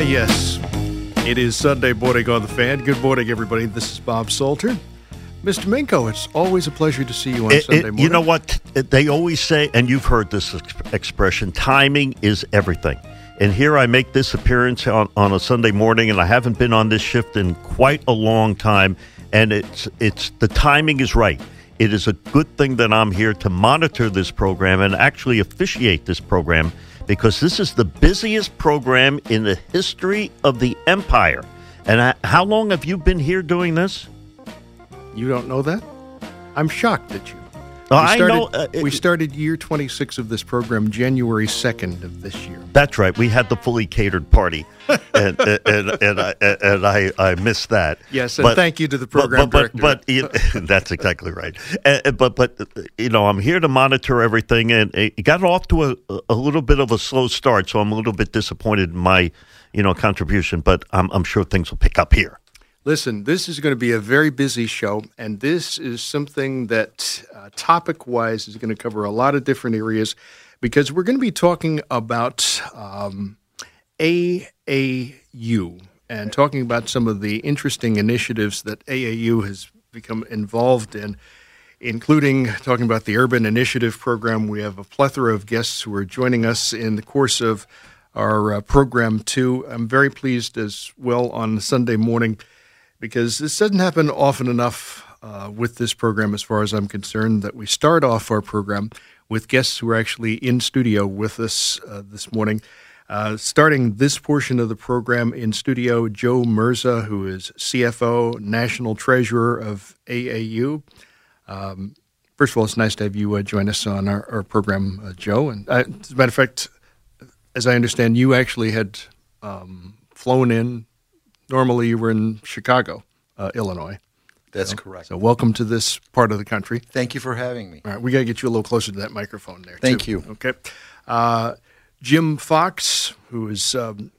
Ah, yes. It is Sunday morning on the fan. Good morning, everybody. This is Bob Salter. Mr. Minko, it's always a pleasure to see you on It- Sunday it- morning. you know what they always say, and you've heard this ex- expression: timing is everything. And here I make this appearance on, on a Sunday morning, and I haven't been on this shift in quite a long time. And it's it's the timing is right. It is a good thing that I'm here to monitor this program and actually officiate this program because this is the busiest program in the history of the empire. And I, how long have you been here doing this? You don't know that? I'm shocked at you. Oh, we I started, know, uh, it- we started year 26 of this program January 2nd of this year. That's right. We had the fully catered party, and and and, and I and I, I missed that. Yes, and thank you to the program but, director. But, but that's exactly right. Uh, but but you know, I'm here to monitor everything, and it got off to a, a little bit of a slow start, so I'm a little bit disappointed in my you know contribution. But I'm I'm sure things will pick up here. Listen, this is going to be a very busy show, and this is something that, uh, topic wise, is going to cover a lot of different areas because we're going to be talking about um, AAU and talking about some of the interesting initiatives that AAU has become involved in, including talking about the Urban Initiative Program. We have a plethora of guests who are joining us in the course of our uh, program, too. I'm very pleased as well on Sunday morning because this doesn't happen often enough uh, with this program, as far as I'm concerned, that we start off our program with guests who are actually in studio with us uh, this morning. Uh, starting this portion of the program in studio, Joe Mirza, who is CFO, National Treasurer of AAU. Um, first of all, it's nice to have you uh, join us on our, our program, uh, Joe. And uh, as a matter of fact, as I understand, you actually had um, flown in. Normally, you were in Chicago, uh, Illinois. That's correct. So, welcome to this part of the country. Thank you for having me. All right, we got to get you a little closer to that microphone there. Thank too. you. Okay. Uh, Jim Fox, who is um,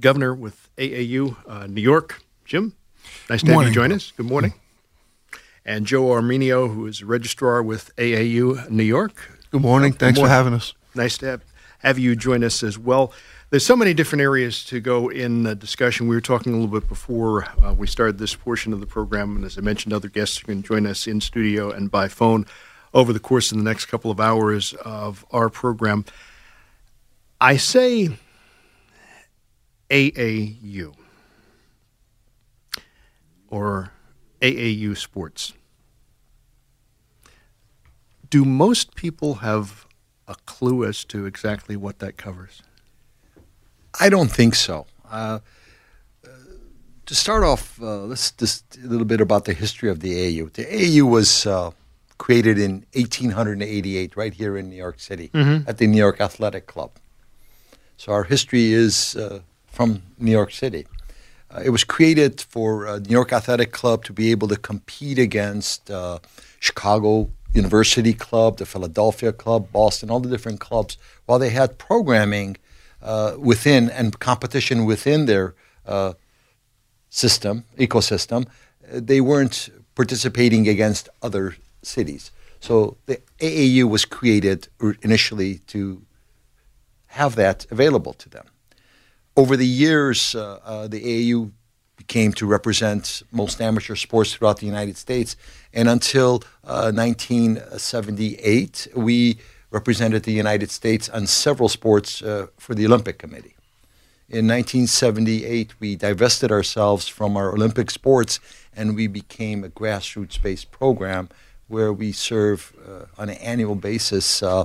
governor with AAU uh, New York. Jim, nice to have Morning, you join us. Good morning. And Joe Armenio, who is a registrar with AAU New York. Good morning. Thanks for having us. Nice to have, have you join us as well. There's so many different areas to go in the discussion. We were talking a little bit before uh, we started this portion of the program, and as I mentioned, other guests can join us in studio and by phone over the course of the next couple of hours of our program. I say AAU or AAU sports. Do most people have a clue as to exactly what that covers? I don't think so. Uh, uh, to start off, uh, let's just a little bit about the history of the AU. The AU was uh, created in 1888, right here in New York City, at the New York Athletic Club. So our history is uh, from New York City. Uh, it was created for uh, New York Athletic Club to be able to compete against uh, Chicago University Club, the Philadelphia Club, Boston, all the different clubs, while they had programming uh, within and competition within their uh, system, ecosystem, uh, they weren't participating against other cities. So the AAU was created initially to have that available to them. Over the years, uh, uh, the AAU came to represent most amateur sports throughout the United States. And until uh, 1978, we represented the United States on several sports uh, for the Olympic Committee. In 1978, we divested ourselves from our Olympic sports and we became a grassroots based program where we serve uh, on an annual basis. Uh,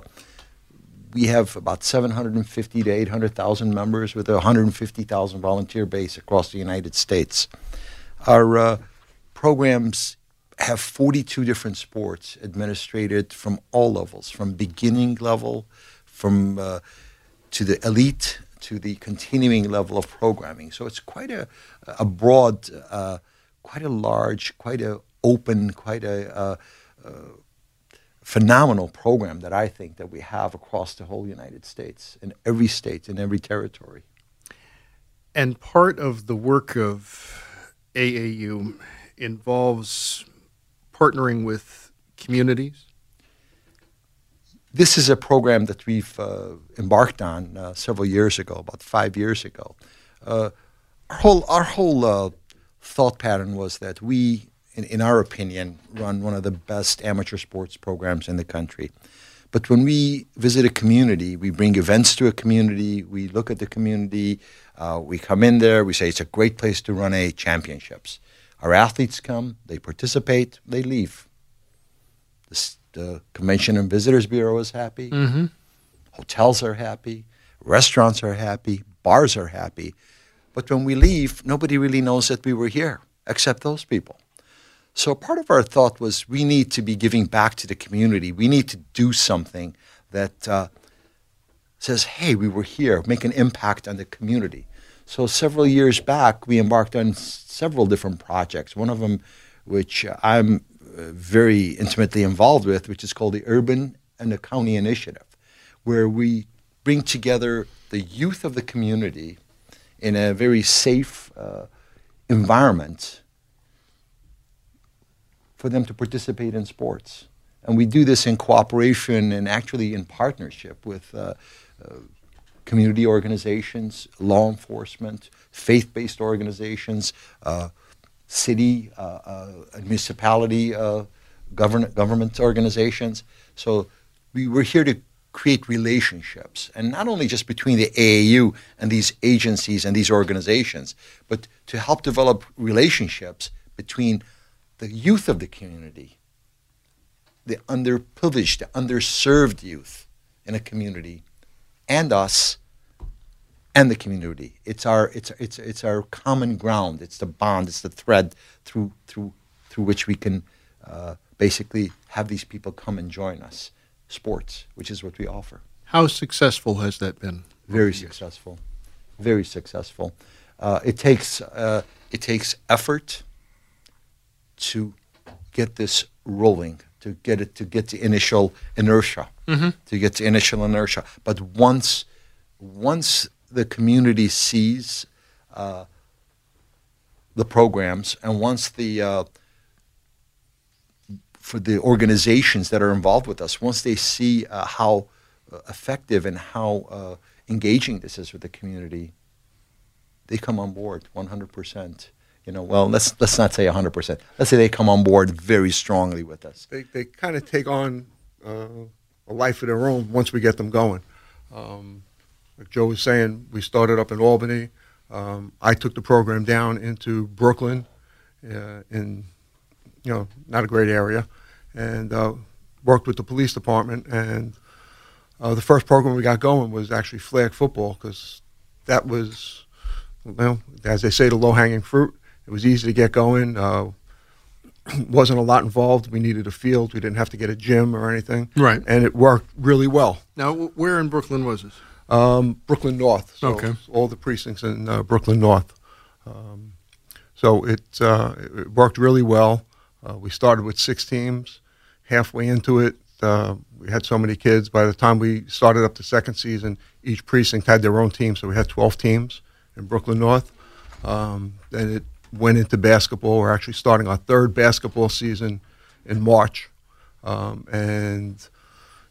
we have about 750 to 800,000 members with a 150,000 volunteer base across the United States. Our uh, programs have 42 different sports administrated from all levels, from beginning level, from uh, to the elite, to the continuing level of programming. So it's quite a, a broad, uh, quite a large, quite a open, quite a uh, uh, phenomenal program that I think that we have across the whole United States, in every state, in every territory. And part of the work of AAU involves partnering with communities. This is a program that we've uh, embarked on uh, several years ago, about five years ago. Uh, our whole our whole uh, thought pattern was that we in, in our opinion, run one of the best amateur sports programs in the country. But when we visit a community, we bring events to a community, we look at the community, uh, we come in there, we say it's a great place to run a championships. Our athletes come, they participate, they leave. The, the Convention and Visitors Bureau is happy, mm-hmm. hotels are happy, restaurants are happy, bars are happy. But when we leave, nobody really knows that we were here except those people. So part of our thought was we need to be giving back to the community. We need to do something that uh, says, hey, we were here, make an impact on the community. So several years back, we embarked on several different projects. One of them, which I'm uh, very intimately involved with, which is called the Urban and the County Initiative, where we bring together the youth of the community in a very safe uh, environment for them to participate in sports. And we do this in cooperation and actually in partnership with uh, uh, community organizations, law enforcement, faith based organizations, uh, city, uh, uh, municipality, uh, government, government organizations. So we were here to create relationships, and not only just between the AAU and these agencies and these organizations, but to help develop relationships between the youth of the community, the underprivileged, the underserved youth in a community, and us and the community. It's our, it's, it's, it's our common ground. It's the bond, it's the thread through, through, through which we can uh, basically have these people come and join us. Sports, which is what we offer. How successful has that been? Very successful. Very successful. Uh, it takes uh, it takes effort to get this rolling, to get it to get the initial inertia, mm-hmm. to get to initial inertia. But once once the community sees uh, the programs, and once the uh, for the organizations that are involved with us, once they see uh, how uh, effective and how uh, engaging this is with the community, they come on board 100 percent you know, well, let's let's not say 100%. Let's say they come on board very strongly with us. They, they kind of take on uh, a life of their own once we get them going. Um, like Joe was saying, we started up in Albany. Um, I took the program down into Brooklyn, uh, in you know not a great area, and uh, worked with the police department. And uh, the first program we got going was actually flag football because that was, well, as they say, the low hanging fruit. It was easy to get going. Wasn't a lot involved. We needed a field. We didn't have to get a gym or anything. Right. And it worked really well. Now, where in Brooklyn was this? Um, Brooklyn North. So okay. All the precincts in uh, Brooklyn North. Um, so it, uh, it worked really well. Uh, we started with six teams. Halfway into it, uh, we had so many kids. By the time we started up the second season, each precinct had their own team. So we had 12 teams in Brooklyn North. Um, and it went into basketball. We're actually starting our third basketball season in March, um, and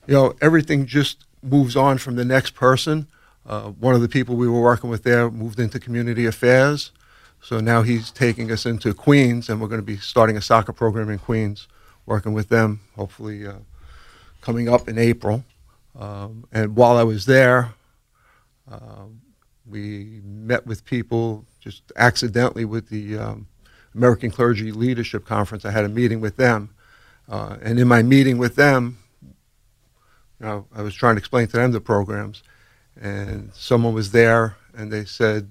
you know everything just moves on from the next person. Uh, one of the people we were working with there moved into community affairs, so now he's taking us into Queens, and we're going to be starting a soccer program in Queens, working with them. Hopefully, uh, coming up in April. Um, and while I was there, uh, we met with people just accidentally with the um, American Clergy Leadership Conference. I had a meeting with them, uh, and in my meeting with them, you know, I was trying to explain to them the programs, and someone was there, and they said,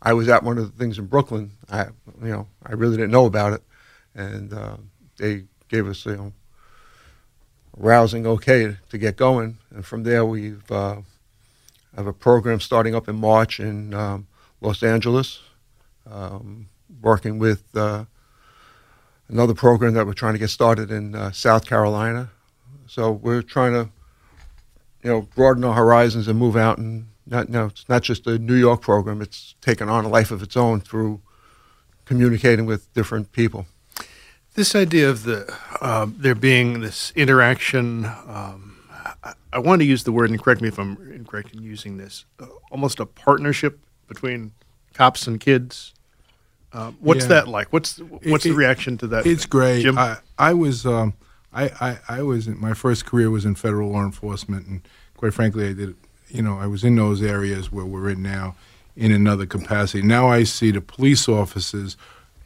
I was at one of the things in Brooklyn. I, you know, I really didn't know about it, and uh, they gave us, you know, rousing okay to get going. And from there, we've uh, have a program starting up in March in um, Los Angeles, um, working with uh, another program that we're trying to get started in uh, South Carolina. So we're trying to, you know, broaden our horizons and move out and not, no, it's not just a New York program. It's taken on a life of its own through communicating with different people. This idea of the uh, there being this interaction, um, I, I, want to use the word, and correct me if I'm incorrect in using this, uh, almost a partnership between cops and kids. Uh, what's yeah. that like? What's what's it, the reaction to that? It's great. Jim? I, I was um, I, I, I was in, my first career was in federal law enforcement, and quite frankly, I did you know, I was in those areas where we're in now in another capacity. Now I see the police officers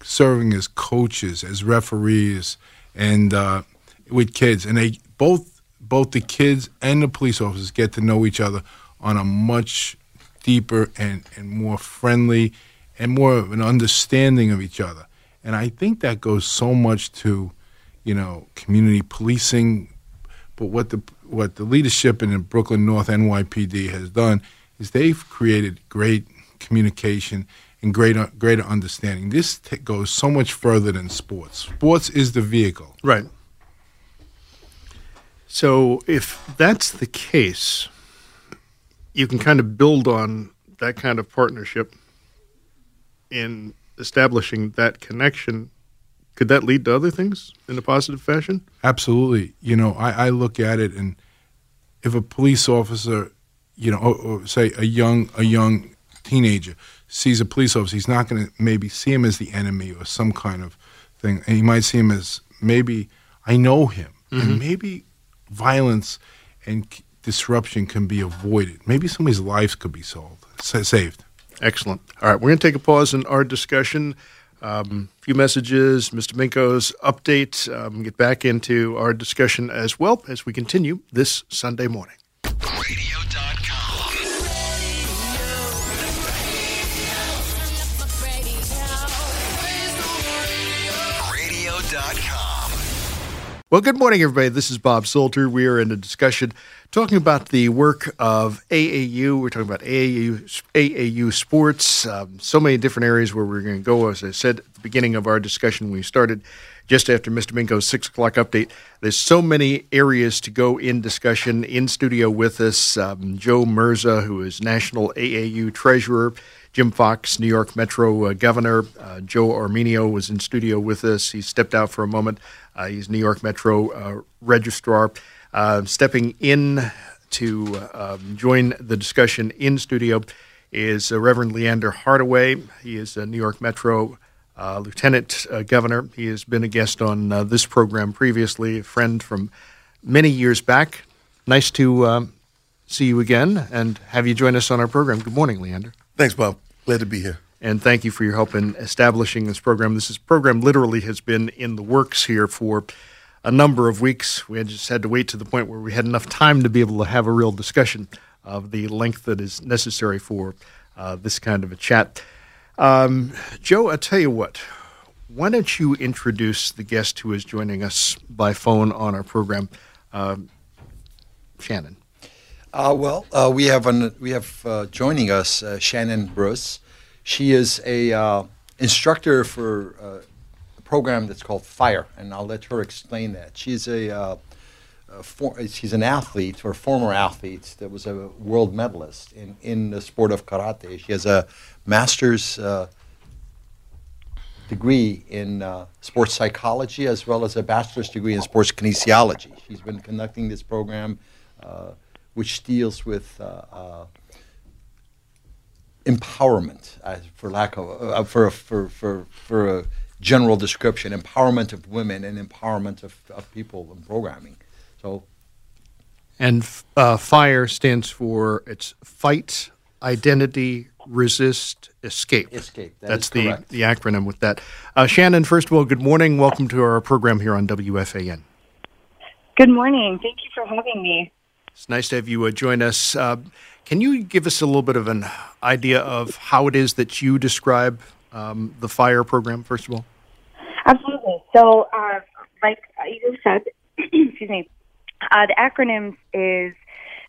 serving as coaches, as referees, and uh, with kids, and they both both the kids and the police officers get to know each other on a much deeper and, and more friendly and more of an understanding of each other. And I think that goes so much to, you know, community policing, but what the what the leadership in the Brooklyn North NYPD has done is they've created great communication and greater greater understanding. This t- goes so much further than sports. Sports is the vehicle. Right. So if that's the case, you can kind of build on that kind of partnership in establishing that connection could that lead to other things in a positive fashion? Absolutely. You know, I, I look at it, and if a police officer, you know, or, or say a young a young teenager sees a police officer, he's not going to maybe see him as the enemy or some kind of thing. And he might see him as maybe I know him, mm-hmm. and maybe violence and disruption can be avoided. Maybe somebody's lives could be solved, saved. Excellent. All right, we're going to take a pause in our discussion. A um, few messages, Mr. Minko's update, um, get back into our discussion as well as we continue this Sunday morning. Well, good morning, everybody. This is Bob Salter. We are in a discussion talking about the work of AAU. We're talking about AAU, AAU sports, um, so many different areas where we're going to go. As I said at the beginning of our discussion, we started just after Mr. Minko's six o'clock update. There's so many areas to go in discussion. In studio with us, um, Joe Mirza, who is National AAU Treasurer. Jim Fox, New York Metro uh, Governor. Uh, Joe Armenio was in studio with us. He stepped out for a moment. Uh, he's New York Metro uh, Registrar. Uh, stepping in to um, join the discussion in studio is Reverend Leander Hardaway. He is a New York Metro uh, Lieutenant uh, Governor. He has been a guest on uh, this program previously, a friend from many years back. Nice to um, see you again and have you join us on our program. Good morning, Leander. Thanks, Bob. Glad to be here. And thank you for your help in establishing this program. This is, program literally has been in the works here for a number of weeks. We had just had to wait to the point where we had enough time to be able to have a real discussion of the length that is necessary for uh, this kind of a chat. Um, Joe, I'll tell you what, why don't you introduce the guest who is joining us by phone on our program, um, Shannon? Uh, well, uh, we have an, we have uh, joining us uh, Shannon Bruce. She is a uh, instructor for uh, a program that's called Fire, and I'll let her explain that. She's a, a for, she's an athlete or former athlete that was a world medalist in, in the sport of karate. She has a master's degree in uh, sports psychology as well as a bachelor's degree in sports kinesiology. She's been conducting this program, uh, which deals with uh, uh empowerment, uh, for lack of uh, for, for for for a general description, empowerment of women and empowerment of, of people in programming. So. And FIRE stands for it's fight, identity, resist, escape. Escape. That That's the, the acronym with that. Uh, Shannon, first of all, good morning. Welcome to our program here on WFAN. Good morning. Thank you for having me. It's nice to have you uh, join us. Uh, can you give us a little bit of an idea of how it is that you describe um, the FIRE program, first of all? Absolutely. So, uh, like you said, excuse me, the acronym is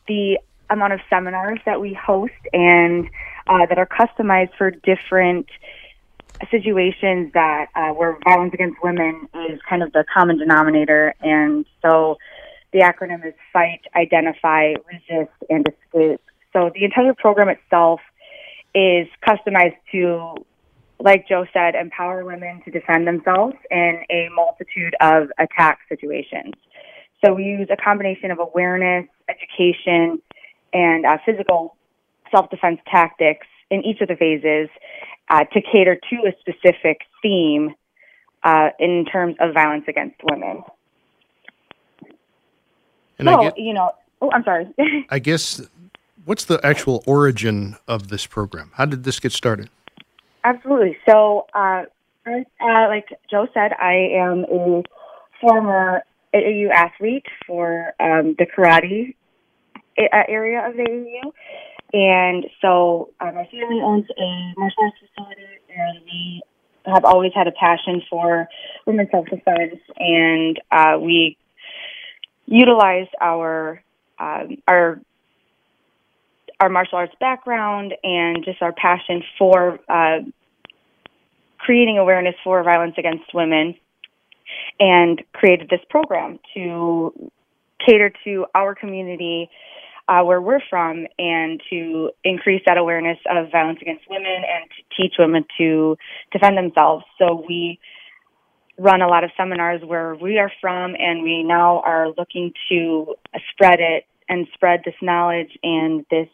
the amount of seminars that we host and uh, that are customized for different situations that uh, where violence against women is kind of the common denominator. And so the acronym is fight, identify, resist, and escape. So the entire program itself is customized to, like Joe said, empower women to defend themselves in a multitude of attack situations. So we use a combination of awareness, education, and uh, physical self defense tactics in each of the phases uh, to cater to a specific theme uh, in terms of violence against women. And so, get, you know, oh, I'm sorry. I guess, what's the actual origin of this program? How did this get started? Absolutely. So, uh, uh like Joe said, I am a former AAU athlete for um, the karate uh, area of the AAU. And so uh, my family owns a martial arts facility, and we have always had a passion for women's self defense, and uh, we utilized our um, our our martial arts background and just our passion for uh, creating awareness for violence against women, and created this program to cater to our community uh, where we're from and to increase that awareness of violence against women and to teach women to defend themselves. So we run a lot of seminars where we are from and we now are looking to spread it and spread this knowledge and this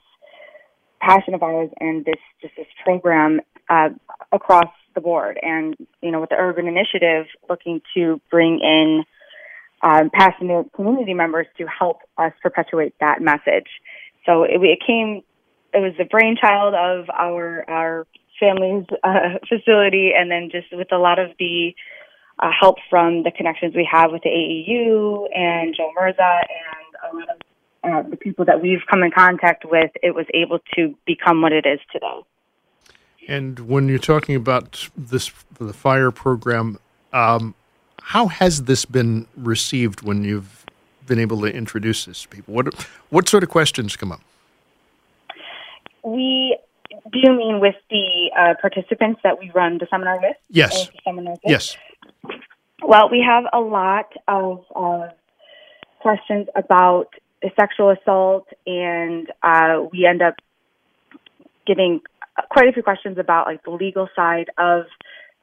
passion of ours and this just this program uh, across the board and you know with the urban initiative looking to bring in um, passionate community members to help us perpetuate that message. So it, it came, it was the brainchild of our our family's uh, facility, and then just with a lot of the uh, help from the connections we have with the AAU and Joe Mirza and a lot of uh, the people that we've come in contact with, it was able to become what it is today. And when you're talking about this, the fire program, um, how has this been received when you've been able to introduce this to people? What what sort of questions come up? We do you mean with the uh, participants that we run the seminar with? Yes. With? Yes. Well, we have a lot of uh, questions about sexual assault, and uh, we end up getting quite a few questions about like the legal side of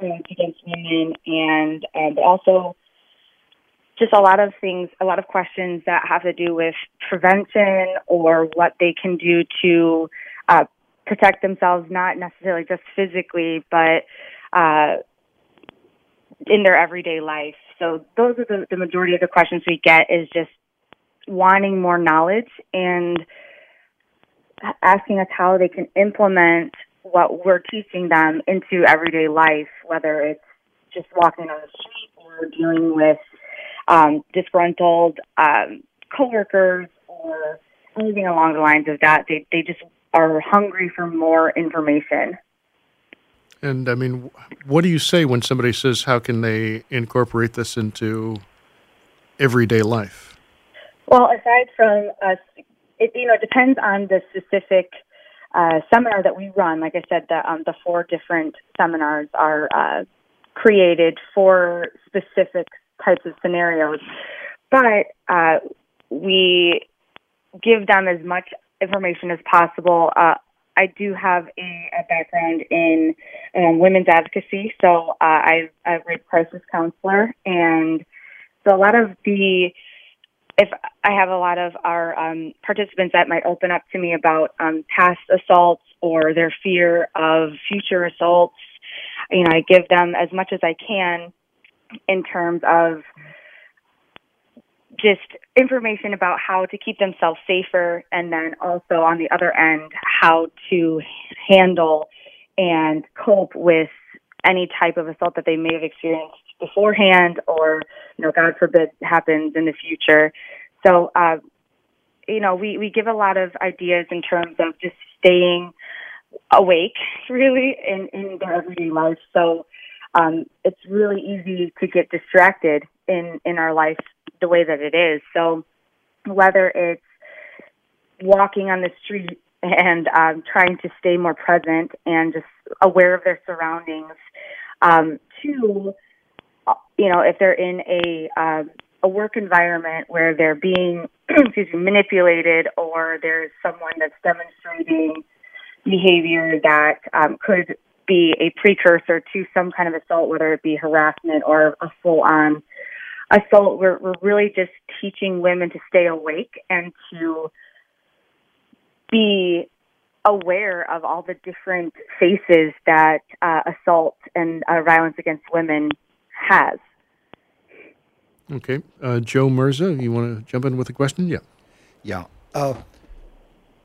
violence against women, and um, but also just a lot of things, a lot of questions that have to do with prevention or what they can do to uh, protect themselves, not necessarily just physically, but uh, in their everyday life. So those are the, the majority of the questions we get is just wanting more knowledge and asking us how they can implement what we're teaching them into everyday life, whether it's just walking on the street or dealing with um, disgruntled um, coworkers or anything along the lines of that. They they just are hungry for more information. And I mean, what do you say when somebody says, "How can they incorporate this into everyday life?" Well, aside from us, it you know it depends on the specific uh, seminar that we run, like I said, the, um, the four different seminars are uh, created for specific types of scenarios. But uh, we give them as much information as possible uh, I do have a, a background in um, women's advocacy, so uh, I've, I've rape crisis counselor, and so a lot of the if I have a lot of our um, participants that might open up to me about um, past assaults or their fear of future assaults, you know, I give them as much as I can in terms of just information about how to keep themselves safer and then also on the other end how to handle and cope with any type of assault that they may have experienced beforehand or you know god forbid happens in the future. So uh you know we we give a lot of ideas in terms of just staying awake really in in their everyday life so um it's really easy to get distracted in in our life the way that it is. So whether it's walking on the street and um, trying to stay more present and just aware of their surroundings, um, to you know if they're in a uh, a work environment where they're being excuse me manipulated or there's someone that's demonstrating behavior that um, could be a precursor to some kind of assault, whether it be harassment or a full on assault, we're, we're really just teaching women to stay awake and to be aware of all the different faces that uh, assault and uh, violence against women has. Okay. Uh, Joe Mirza, you want to jump in with a question? Yeah. Yeah. Uh,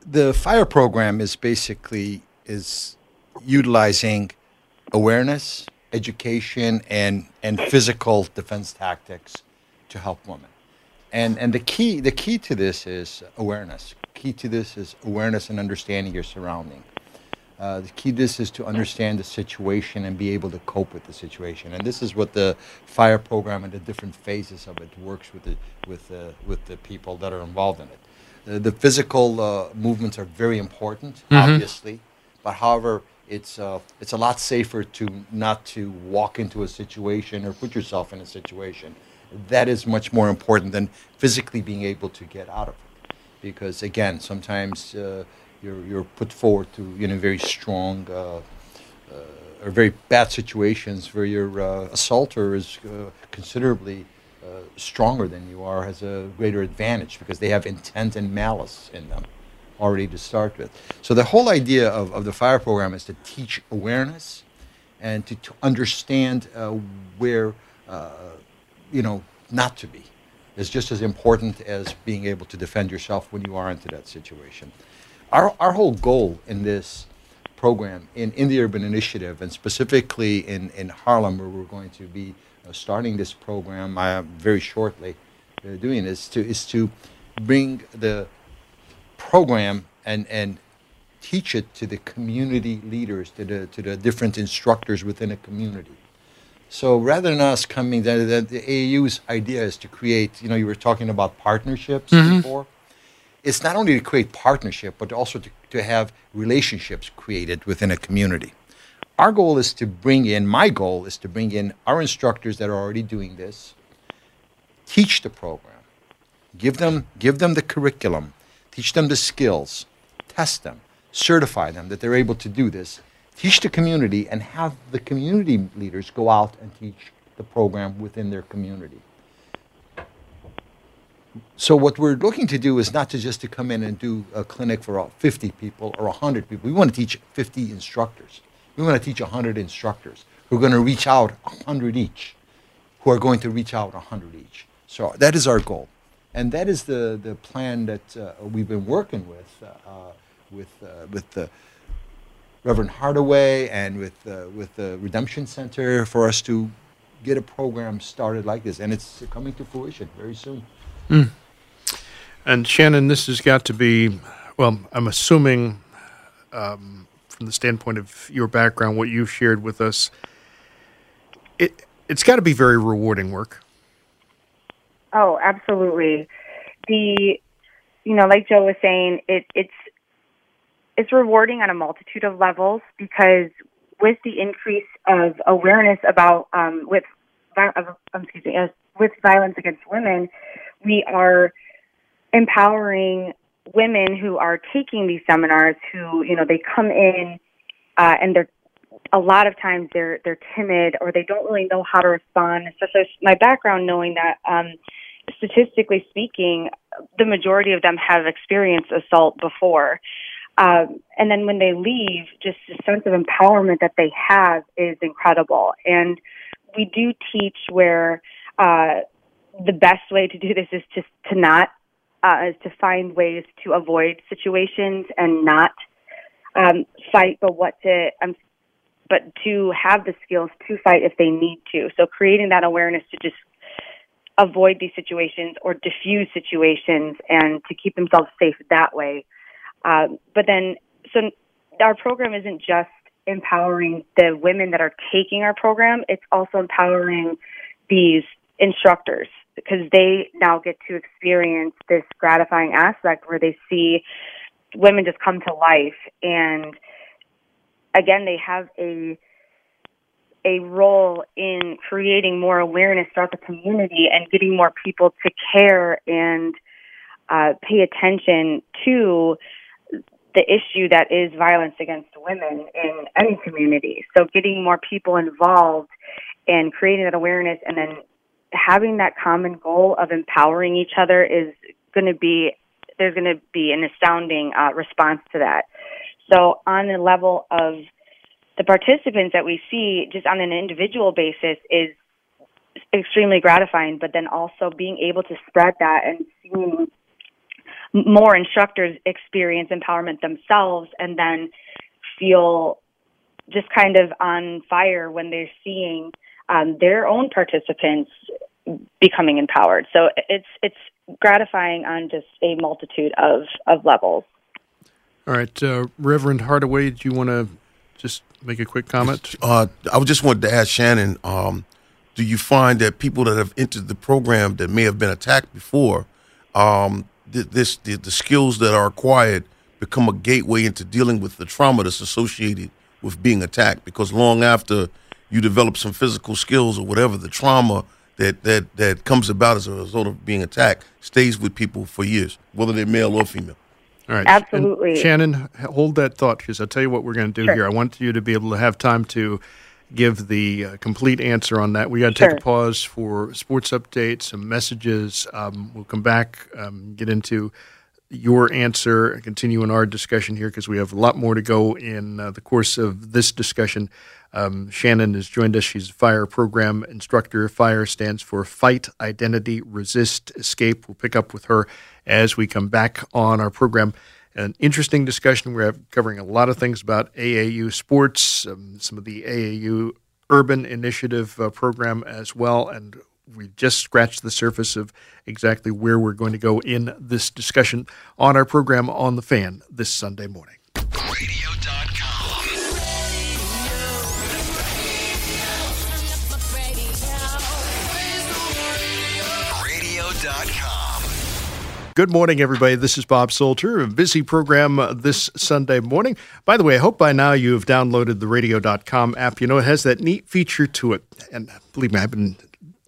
the fire program is basically is utilizing awareness, education and and physical defense tactics to help women. And and the key the key to this is awareness. Key to this is awareness and understanding your surrounding. Uh, the key to this is to understand the situation and be able to cope with the situation. And this is what the fire program and the different phases of it works with the with the with the people that are involved in it. Uh, the physical uh, movements are very important, mm-hmm. obviously, but however, it's uh, it's a lot safer to not to walk into a situation or put yourself in a situation. That is much more important than physically being able to get out of it, because again, sometimes uh, you're you're put forward to you know very strong. Uh, uh or very bad situations where your uh, assaulter is uh, considerably stronger than you are, has a greater advantage because they have intent and malice in them already to start with. So the whole idea of, of the fire program is to teach awareness and to, to understand uh, where, uh, you know, not to be is just as important as being able to defend yourself when you are into that situation. Our, our whole goal in this program, in, in the Urban Initiative, and specifically in, in Harlem, where we're going to be uh, starting this program uh, very shortly, uh, doing this, to, is to bring the program and and teach it to the community leaders, to the to the different instructors within a community. So rather than us coming, the, the, the AAU's idea is to create. You know, you were talking about partnerships mm-hmm. before. It's not only to create partnership, but also to, to have relationships created within a community. Our goal is to bring in. My goal is to bring in our instructors that are already doing this. Teach the program, give them give them the curriculum, teach them the skills, test them, certify them that they're able to do this, teach the community, and have the community leaders go out and teach the program within their community. So what we're looking to do is not to just to come in and do a clinic for 50 people or 100 people. We want to teach 50 instructors. We want to teach 100 instructors who are going to reach out 100 each, who are going to reach out 100 each. So that is our goal and that is the, the plan that uh, we've been working with uh, uh with uh, with the Reverend Hardaway and with with the Redemption Center for us to get a program started like this, and it's coming to fruition very soon. Mm. And Shannon, this has got to be well. I'm assuming. Um, from the standpoint of your background, what you've shared with us, it it's got to be very rewarding work. Oh, absolutely. The you know, like Joe was saying, it it's it's rewarding on a multitude of levels because with the increase of awareness about um, with um, excuse me, with violence against women, we are empowering women who are taking these seminars who, you know, they come in uh, and they're a lot of times they're they're timid or they don't really know how to respond. Especially my background, knowing that um, statistically speaking, the majority of them have experienced assault before. Um, and then when they leave, just the sense of empowerment that they have is incredible. And we do teach where uh, the best way to do this is just to not uh, is to find ways to avoid situations and not um, fight, but what to um, but to have the skills to fight if they need to. So creating that awareness to just avoid these situations or diffuse situations and to keep themselves safe that way. Um, but then, so our program isn't just empowering the women that are taking our program, it's also empowering these instructors because they now get to experience this gratifying aspect where they see women just come to life and again they have a a role in creating more awareness throughout the community and getting more people to care and uh, pay attention to the issue that is violence against women in any community. So getting more people involved and creating that awareness and then having that common goal of empowering each other is going to be there's going to be an astounding uh, response to that. So on the level of the participants that we see just on an individual basis is extremely gratifying, but then also being able to spread that and seeing more instructors experience empowerment themselves and then feel just kind of on fire when they're seeing um, their own participants becoming empowered. So it's it's gratifying on just a multitude of, of levels. All right, uh, Reverend Hardaway, do you want to just make a quick comment? Uh, I just wanted to ask Shannon: um, Do you find that people that have entered the program that may have been attacked before, um, this the, the skills that are acquired become a gateway into dealing with the trauma that's associated with being attacked? Because long after you develop some physical skills or whatever, the trauma that that that comes about as a result of being attacked stays with people for years, whether they're male or female. All right. Absolutely. And Shannon, hold that thought because I'll tell you what we're going to do sure. here. I want you to be able to have time to give the uh, complete answer on that. We got to sure. take a pause for sports updates, some messages. Um, we'll come back, um, get into your answer, continue in our discussion here because we have a lot more to go in uh, the course of this discussion. Um, Shannon has joined us. She's a fire program instructor. FIRE stands for Fight, Identity, Resist, Escape. We'll pick up with her as we come back on our program. An interesting discussion. We're covering a lot of things about AAU sports, um, some of the AAU Urban Initiative uh, program as well, and we just scratched the surface of exactly where we're going to go in this discussion on our program on the fan this Sunday morning. Good morning, everybody. This is Bob Salter. A busy program this Sunday morning. By the way, I hope by now you have downloaded the radio.com app. You know, it has that neat feature to it. And believe me, I've been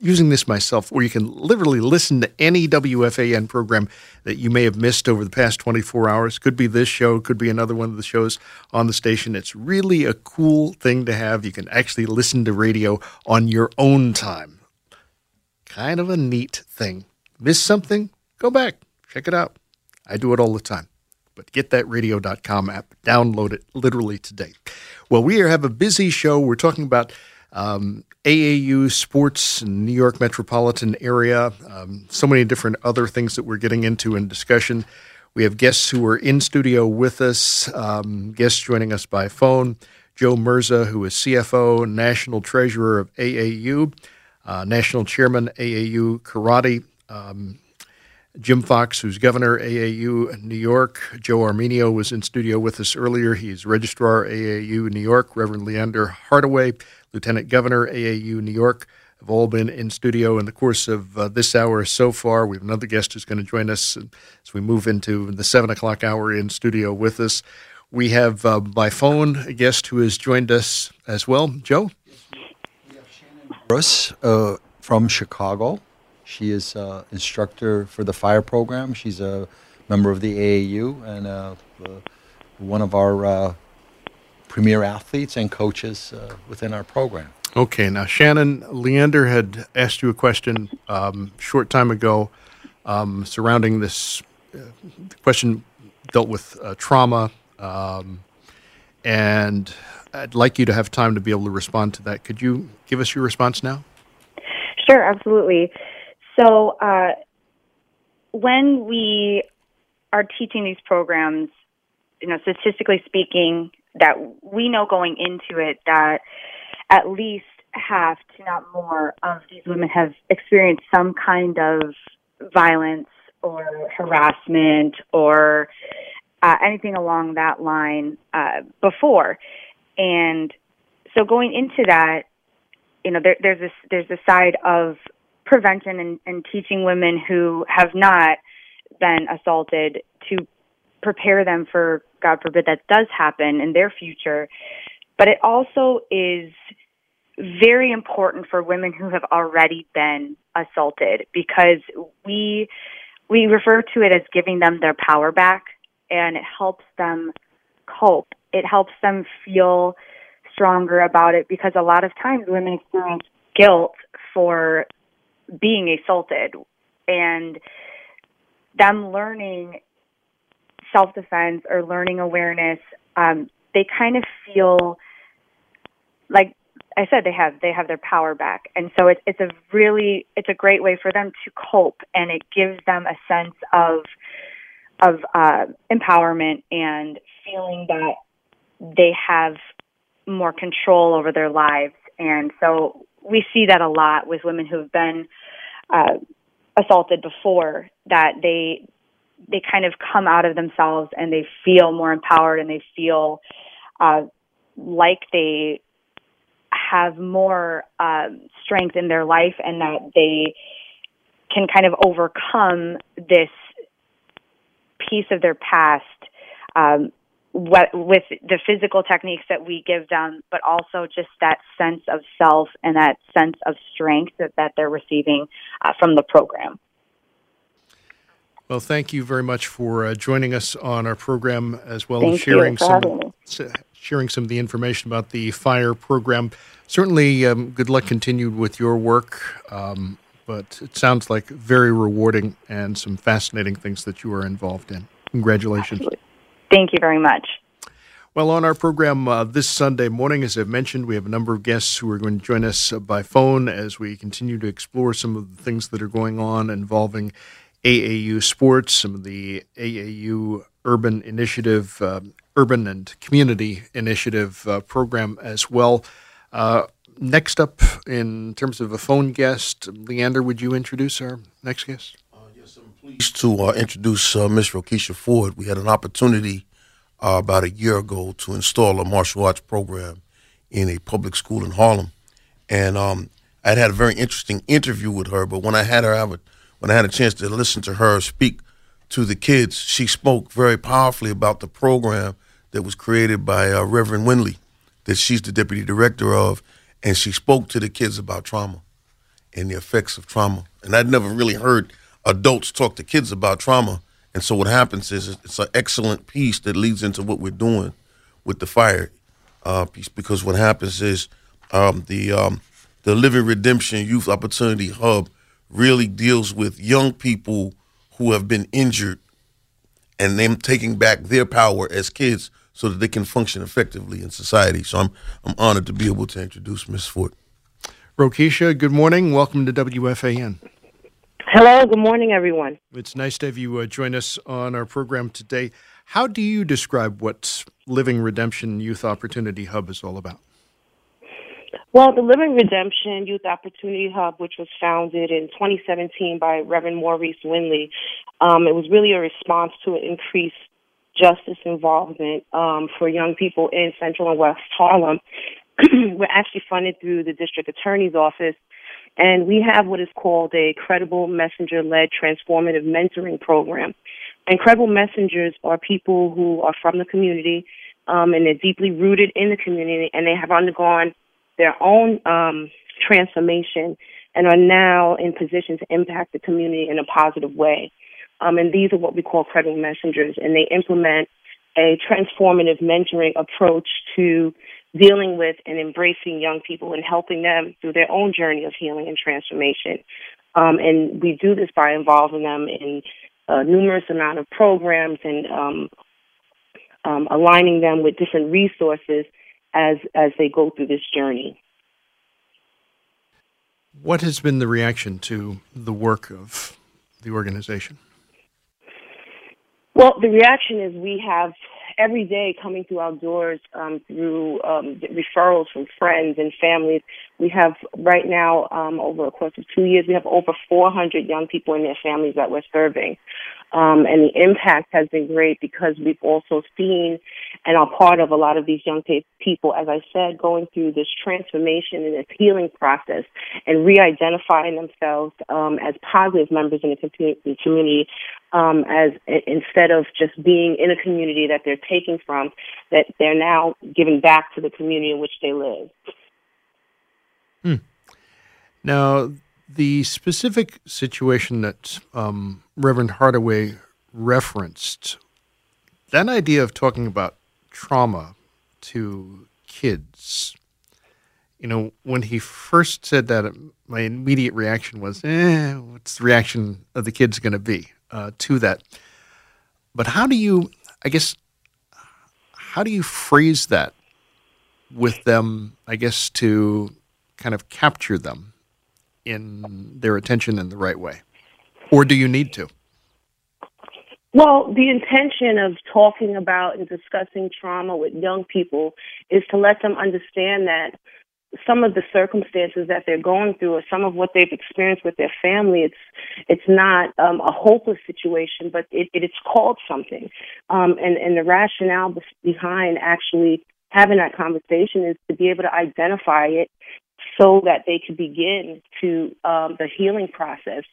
using this myself where you can literally listen to any WFAN program that you may have missed over the past 24 hours. Could be this show, could be another one of the shows on the station. It's really a cool thing to have. You can actually listen to radio on your own time. Kind of a neat thing. Miss something? Go back, check it out. I do it all the time. But get that radio.com app, download it literally today. Well, we have a busy show. We're talking about um, AAU sports in New York metropolitan area, um, so many different other things that we're getting into in discussion. We have guests who are in studio with us, um, guests joining us by phone. Joe Mirza, who is CFO, National Treasurer of AAU, uh, National Chairman AAU Karate. Um, Jim Fox, who's governor AAU New York. Joe Armenio was in studio with us earlier. He's registrar AAU New York. Reverend Leander Hardaway, Lieutenant Governor, AAU New York, have all been in studio in the course of uh, this hour so far. We have another guest who's going to join us as we move into the 7 o'clock hour in studio with us. We have uh, by phone a guest who has joined us as well. Joe? We have Shannon Bruce uh, from Chicago. She is uh, instructor for the fire program. She's a member of the AAU and uh, one of our uh, premier athletes and coaches uh, within our program. Okay, now Shannon Leander had asked you a question um, short time ago um, surrounding this uh, question dealt with uh, trauma, um, and I'd like you to have time to be able to respond to that. Could you give us your response now? Sure, absolutely. So, uh, when we are teaching these programs, you know, statistically speaking, that we know going into it that at least half to not more of these women have experienced some kind of violence or harassment or uh, anything along that line uh, before. And so going into that, you know, there, there's this there's a side of prevention and, and teaching women who have not been assaulted to prepare them for God forbid that does happen in their future. But it also is very important for women who have already been assaulted because we we refer to it as giving them their power back and it helps them cope. It helps them feel stronger about it because a lot of times women experience guilt for being assaulted and them learning self defense or learning awareness, um, they kind of feel like I said they have they have their power back, and so it's it's a really it's a great way for them to cope, and it gives them a sense of of uh, empowerment and feeling that they have more control over their lives, and so we see that a lot with women who have been uh, assaulted before that they they kind of come out of themselves and they feel more empowered and they feel uh, like they have more um, strength in their life and that they can kind of overcome this piece of their past um, what, with the physical techniques that we give them, but also just that sense of self and that sense of strength that, that they're receiving uh, from the program. Well, thank you very much for uh, joining us on our program as well thank as sharing some sharing some of the information about the fire program. Certainly, um, good luck continued with your work. Um, but it sounds like very rewarding and some fascinating things that you are involved in. Congratulations. Absolutely. Thank you very much. Well, on our program uh, this Sunday morning, as I've mentioned, we have a number of guests who are going to join us by phone as we continue to explore some of the things that are going on involving AAU sports, some of the AAU Urban Initiative, uh, Urban and Community Initiative uh, program as well. Uh, next up, in terms of a phone guest, Leander, would you introduce our next guest? Uh, yes, I'm pleased to uh, introduce uh, Miss Rokisha Ford. We had an opportunity about a year ago to install a martial arts program in a public school in Harlem, and um, I'd had a very interesting interview with her. But when I had her, I would, when I had a chance to listen to her speak to the kids, she spoke very powerfully about the program that was created by uh, Reverend Winley, that she's the deputy director of and she spoke to the kids about trauma and the effects of trauma. And I'd never really heard adults talk to kids about trauma. And so what happens is it's an excellent piece that leads into what we're doing with the fire uh, piece because what happens is um, the um, the Living Redemption Youth Opportunity Hub really deals with young people who have been injured and them taking back their power as kids so that they can function effectively in society. So I'm I'm honored to be able to introduce Ms. Ford. Rokisha, good morning. Welcome to WFAN. Hello, good morning, everyone. It's nice to have you uh, join us on our program today. How do you describe what Living Redemption Youth Opportunity Hub is all about? Well, the Living Redemption Youth Opportunity Hub, which was founded in 2017 by Reverend Maurice Winley, um, it was really a response to an increased justice involvement um, for young people in Central and West Harlem. We're actually funded through the district attorney's office, and we have what is called a credible messenger led transformative mentoring program. And credible messengers are people who are from the community um, and they're deeply rooted in the community and they have undergone their own um, transformation and are now in position to impact the community in a positive way. Um, and these are what we call credible messengers, and they implement a transformative mentoring approach to dealing with and embracing young people and helping them through their own journey of healing and transformation. Um, and we do this by involving them in a numerous amount of programs and um, um, aligning them with different resources as as they go through this journey. What has been the reaction to the work of the organization? Well, the reaction is we have every day coming through our doors um, through um, referrals from friends and families. We have right now, um, over a course of two years, we have over 400 young people and their families that we're serving. Um, and the impact has been great because we've also seen and are part of a lot of these young people, as I said, going through this transformation and this healing process and re-identifying themselves um, as positive members in the community, um, as instead of just being in a community that they're taking from, that they're now giving back to the community in which they live. Hmm. Now, the specific situation that um, Reverend Hardaway referenced, that idea of talking about trauma to kids, you know, when he first said that, my immediate reaction was, eh, what's the reaction of the kids going to be uh, to that? But how do you, I guess, how do you phrase that with them, I guess, to kind of capture them? In their attention in the right way? Or do you need to? Well, the intention of talking about and discussing trauma with young people is to let them understand that some of the circumstances that they're going through or some of what they've experienced with their family it's it's not um, a hopeless situation but it, it, it's called something um, and and the rationale behind actually having that conversation is to be able to identify it so that they could begin to um, the healing process.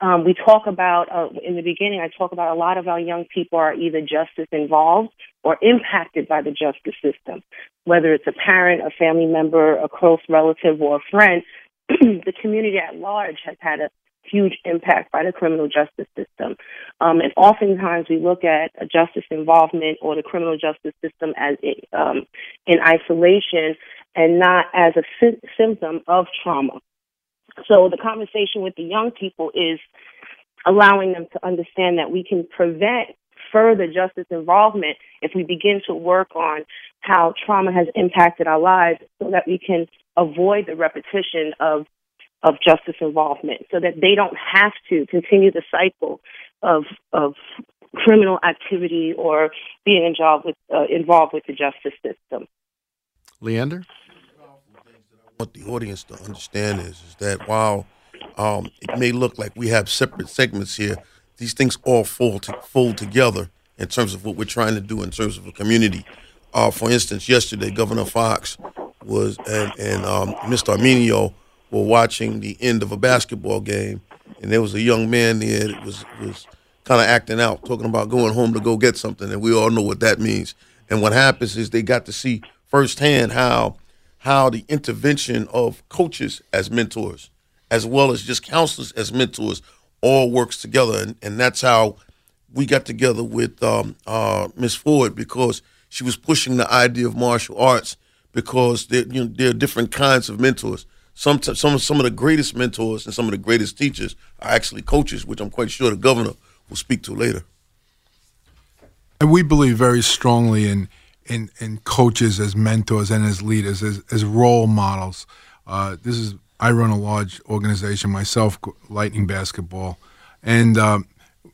Um, we talk about uh, in the beginning. I talk about a lot of our young people are either justice involved or impacted by the justice system, whether it's a parent, a family member, a close relative, or a friend. the community at large has had a huge impact by the criminal justice system. Um, and oftentimes we look at justice involvement or the criminal justice system as a, um, in isolation and not as a sy- symptom of trauma. So the conversation with the young people is allowing them to understand that we can prevent further justice involvement if we begin to work on how trauma has impacted our lives so that we can avoid the repetition of of justice involvement so that they don't have to continue the cycle of of criminal activity or being involved with uh, involved with the justice system. Leander, what the audience to understand is is that while um, it may look like we have separate segments here, these things all fold to, fold together in terms of what we're trying to do in terms of a community. Uh, for instance, yesterday Governor Fox was and and um, Mr. Arminio were watching the end of a basketball game, and there was a young man there that was was kind of acting out, talking about going home to go get something, and we all know what that means. And what happens is they got to see firsthand how how the intervention of coaches as mentors, as well as just counselors as mentors, all works together, and, and that's how we got together with um, uh, Miss Ford because she was pushing the idea of martial arts because there, you know, there are different kinds of mentors some some some of the greatest mentors and some of the greatest teachers are actually coaches, which I'm quite sure the governor will speak to later. And we believe very strongly in in, in coaches as mentors and as leaders, as, as role models. Uh, this is I run a large organization myself, Lightning Basketball, and um,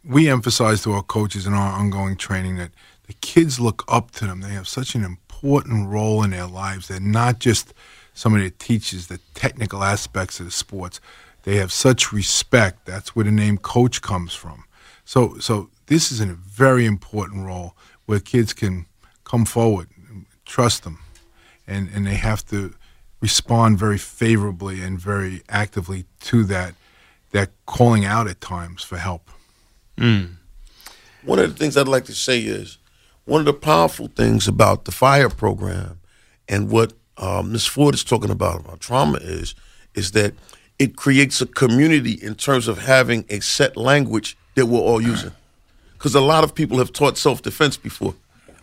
we emphasize to our coaches in our ongoing training that the kids look up to them. They have such an important role in their lives. They're not just somebody that teaches the technical aspects of the sports. They have such respect. That's where the name coach comes from. So, so this is a very important role where kids can come forward, trust them, and, and they have to respond very favorably and very actively to that that calling out at times for help. Mm. One of the things I'd like to say is one of the powerful things about the fire program and what um, Ms. Ford is talking about about trauma is is that it creates a community in terms of having a set language that we're all using. Because a lot of people have taught self defense before.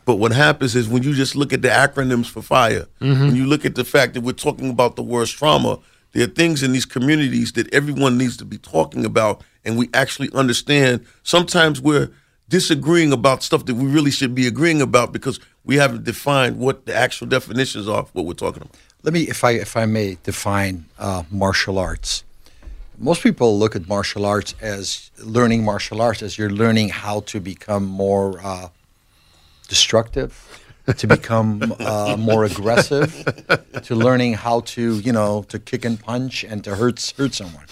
But what happens is when you just look at the acronyms for fire, when you look at the fact that we're talking about the worst trauma, there are things in these communities that everyone needs to be talking about, and we actually understand. Sometimes we're disagreeing about stuff that we really should be agreeing about because we haven't defined what the actual definitions are of what we're talking about. Let me, if I if I may, define uh, martial arts. Most people look at martial arts as learning martial arts as you're learning how to become more uh, destructive, to become uh, more aggressive, to learning how to you know to kick and punch and to hurt hurt someone.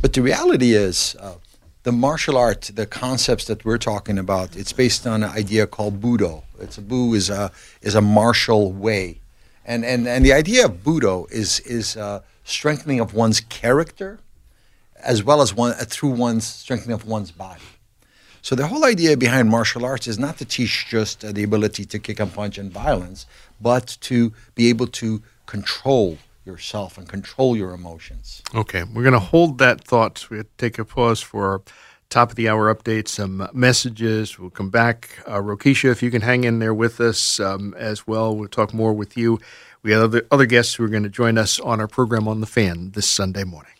But the reality is, uh, the martial art, the concepts that we're talking about, it's based on an idea called Budo. It's a Bu is a is a martial way, and and and the idea of Budo is is uh, strengthening of one's character, as well as one uh, through one's strengthening of one's body. So the whole idea behind martial arts is not to teach just uh, the ability to kick and punch and violence, but to be able to control yourself and control your emotions. Okay, we're going to hold that thought. We take a pause for top of the hour update, some messages. We'll come back. Uh, Rokisha, if you can hang in there with us um, as well, we'll talk more with you. We have other, other guests who are going to join us on our program on the fan this Sunday morning.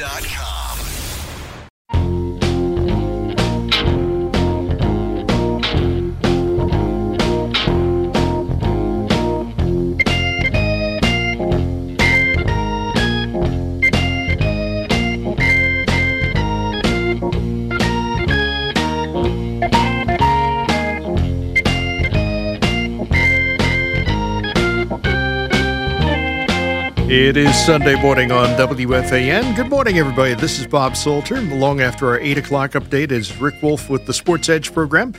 Radio.com. It is Sunday morning on WFAN. Good morning, everybody. This is Bob Salter. Long after our 8 o'clock update is Rick Wolff with the Sports Edge program.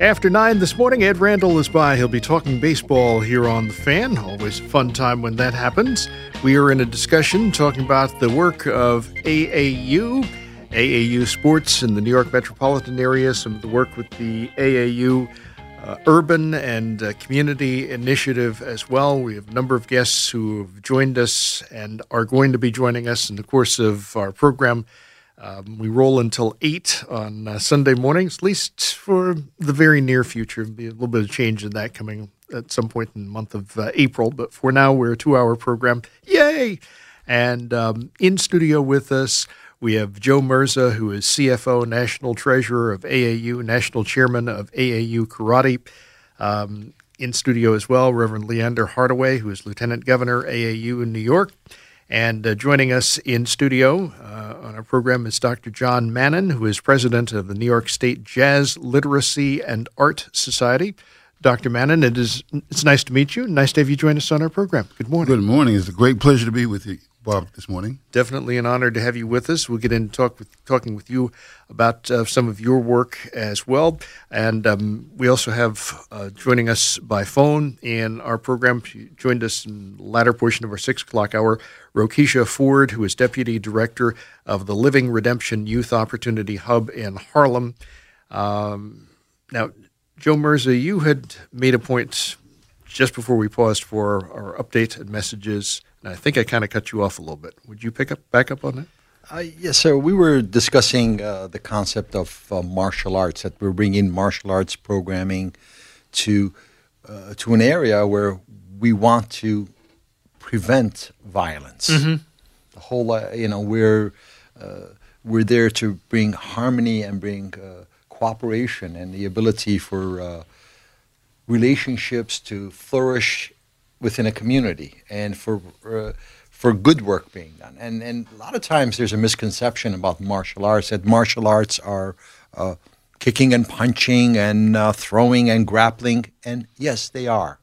After 9 this morning, Ed Randall is by. He'll be talking baseball here on The Fan. Always a fun time when that happens. We are in a discussion talking about the work of AAU, AAU sports in the New York metropolitan area, some of the work with the AAU uh, urban and uh, community initiative as well. We have a number of guests who have joined us and are going to be joining us in the course of our program. Um, we roll until 8 on uh, Sunday mornings, at least for the very near future. There'll be a little bit of change in that coming at some point in the month of uh, April. But for now, we're a two hour program. Yay! And um, in studio with us, we have Joe Mirza, who is CFO, National Treasurer of AAU, National Chairman of AAU Karate. Um, in studio as well, Reverend Leander Hardaway, who is Lieutenant Governor, AAU in New York. And uh, joining us in studio uh, on our program is Dr. John Mannon, who is President of the New York State Jazz Literacy and Art Society. Dr. Mannon, it is it's nice to meet you. Nice to have you join us on our program. Good morning. Good morning. It's a great pleasure to be with you, Bob, this morning. Definitely an honor to have you with us. We'll get into talk with, talking with you about uh, some of your work as well. And um, we also have uh, joining us by phone in our program, she joined us in the latter portion of our six o'clock hour, Rokisha Ford, who is Deputy Director of the Living Redemption Youth Opportunity Hub in Harlem. Um, now, Joe Mirza, you had made a point just before we paused for our update and messages, and I think I kind of cut you off a little bit. Would you pick up back up on that? Uh, yes, sir. We were discussing uh, the concept of uh, martial arts that we're bringing martial arts programming to uh, to an area where we want to prevent violence. The whole, uh, you know, we're uh, we're there to bring harmony and bring cooperation and the ability for relationships to flourish within a community and for uh, for good work being done. And and a lot of times there's a misconception about martial arts that martial arts are uh, kicking and punching and uh, throwing and grappling. And yes, they are.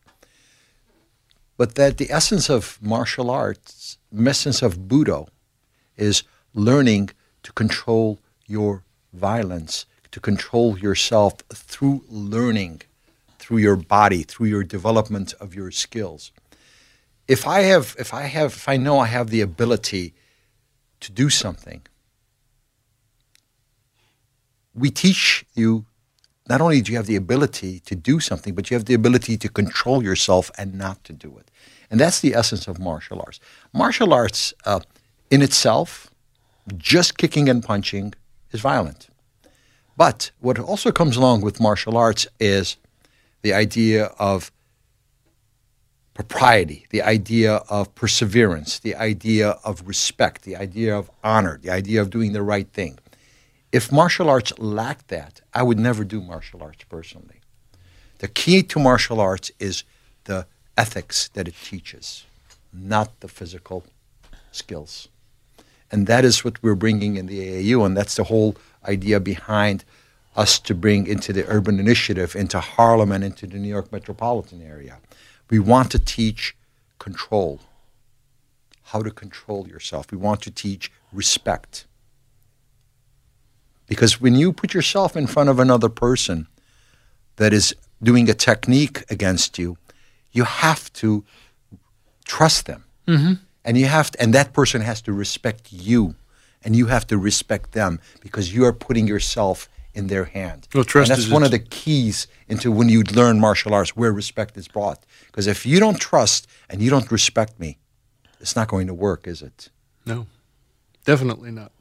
But that the essence of martial arts, the essence of Budo, is learning to control your violence, to control yourself through learning through your body, through your development of your skills. If I have, if I have, if I know I have the ability to do something, we teach you not only do you have the ability to do something, but you have the ability to control yourself and not to do it. And that's the essence of martial arts. Martial arts, uh, in itself, just kicking and punching, is violent. But what also comes along with martial arts is the idea of propriety, the idea of perseverance, the idea of respect, the idea of honor, the idea of doing the right thing. If martial arts lacked that, I would never do martial arts personally. The key to martial arts is the ethics that it teaches, not the physical skills. And that is what we're bringing in the AAU, and that's the whole idea behind us to bring into the urban initiative, into Harlem and into the New York metropolitan area. We want to teach control, how to control yourself. We want to teach respect. Because when you put yourself in front of another person that is doing a technique against you, you have to trust them. Mm-hmm. And you have to, and that person has to respect you and you have to respect them because you are putting yourself in their hand. Well, trust and that's is one a- of the keys into when you learn martial arts where respect is brought. Because if you don't trust and you don't respect me, it's not going to work, is it? No, definitely not.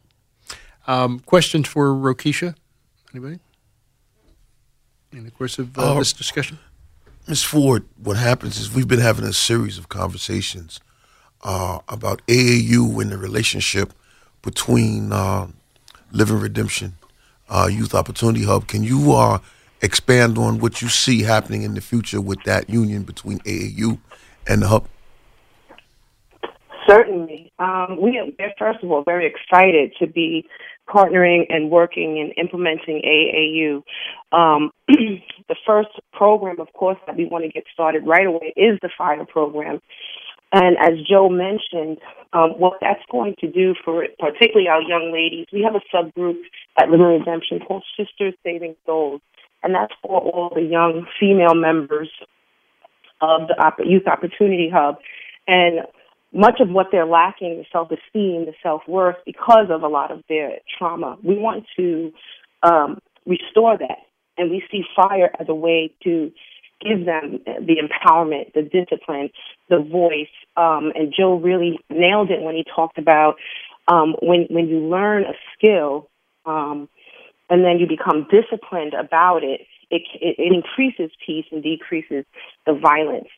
Um, questions for Rokisha? Anybody? In the course of uh, Uh, this discussion? Ms. Ford, what happens is we've been having a series of conversations uh, about AAU and the relationship between uh, Living Redemption, uh, Youth Opportunity Hub. Can you uh, expand on what you see happening in the future with that union between AAU and the hub? Certainly. Um, we are, first of all, very excited to be partnering and working and implementing AAU. Um, the first program, of course, that we want to get started right away is the fire program. And as Joe mentioned, um, what that's going to do for particularly our young ladies, we have a subgroup at Living Redemption called Sisters Saving Souls. And that's for all the young female members of the Youth Opportunity Hub. And much of what they're lacking, the self-esteem, the self-worth, because of a lot of their trauma. We want to um, restore that, and we see fire as a way to give them the empowerment, the discipline, the voice. Um, and Joe really nailed it when he talked about um, when when you learn a skill, um, and then you become disciplined about it. It, it, it increases peace and decreases the violence.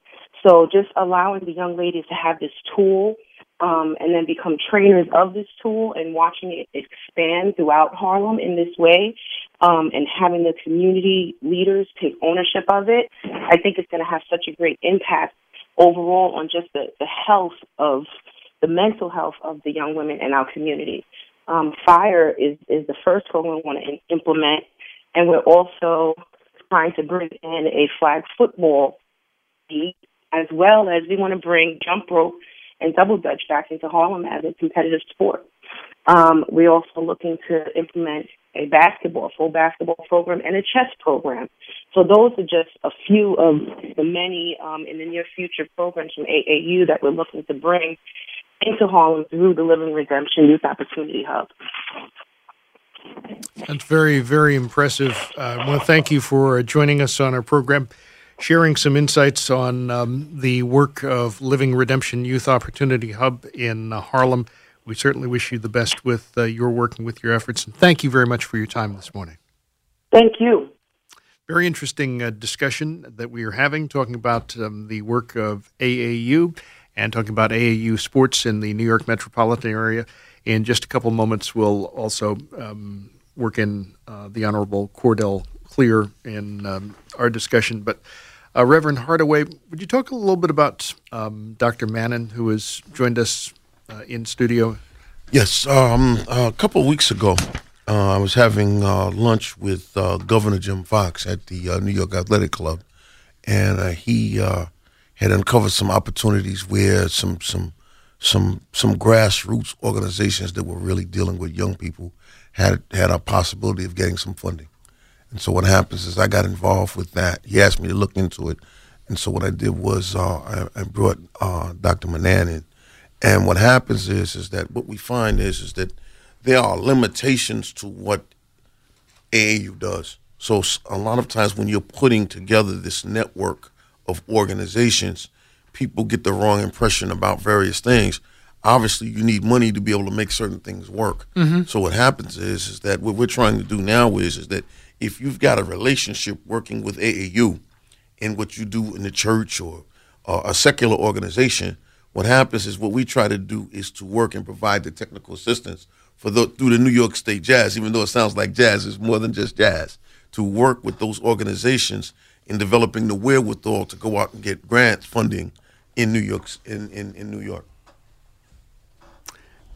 So just allowing the young ladies to have this tool um, and then become trainers of this tool and watching it expand throughout Harlem in this way um, and having the community leaders take ownership of it, I think it's going to have such a great impact overall on just the, the health of the mental health of the young women in our community. Um, FIRE is, is the first program we want to implement, and we're also trying to bring in a flag football league as well as we want to bring jump rope and double dutch back into Harlem as a competitive sport. Um, we're also looking to implement a basketball, full basketball program, and a chess program. So those are just a few of the many um, in the near future programs from AAU that we're looking to bring into Harlem through the Living Redemption Youth Opportunity Hub. That's very, very impressive. Uh, I want to thank you for uh, joining us on our program, sharing some insights on um, the work of Living Redemption Youth Opportunity Hub in uh, Harlem. We certainly wish you the best with uh, your work and with your efforts. And thank you very much for your time this morning. Thank you. Very interesting uh, discussion that we are having, talking about um, the work of AAU and talking about AAU sports in the New York metropolitan area. In just a couple moments, we'll also um, work in uh, the Honorable Cordell Cleare in um, our discussion. But uh, Reverend Hardaway, would you talk a little bit about um, Dr. Mannon, who has joined us uh, in studio? Yes, um, a couple of weeks ago, uh, I was having uh, lunch with uh, Governor Jim Fox at the uh, New York Athletic Club, and he had uncovered some opportunities where some some some some grassroots organizations that were really dealing with young people had had a possibility of getting some funding. And so what happens is I got involved with that. He asked me to look into it, and so what I did was uh, I, I brought uh, Dr. Mannon in. And what happens is is that what we find is is that there are limitations to what AAU does. So a lot of times when you're putting together this network of organizations, people get the wrong impression about various things. Obviously, you need money to be able to make certain things work. Mm-hmm. So what happens is, is that what we're trying to do now is, is that if you've got a relationship working with AAU, in what you do in the church or uh, a secular organization, what happens is what we try to do is to work and provide the technical assistance for the, through the New York State Jazz, even though it sounds like jazz is more than just jazz, to work with those organizations in developing the wherewithal to go out and get grants funding in New York in, in, in New York.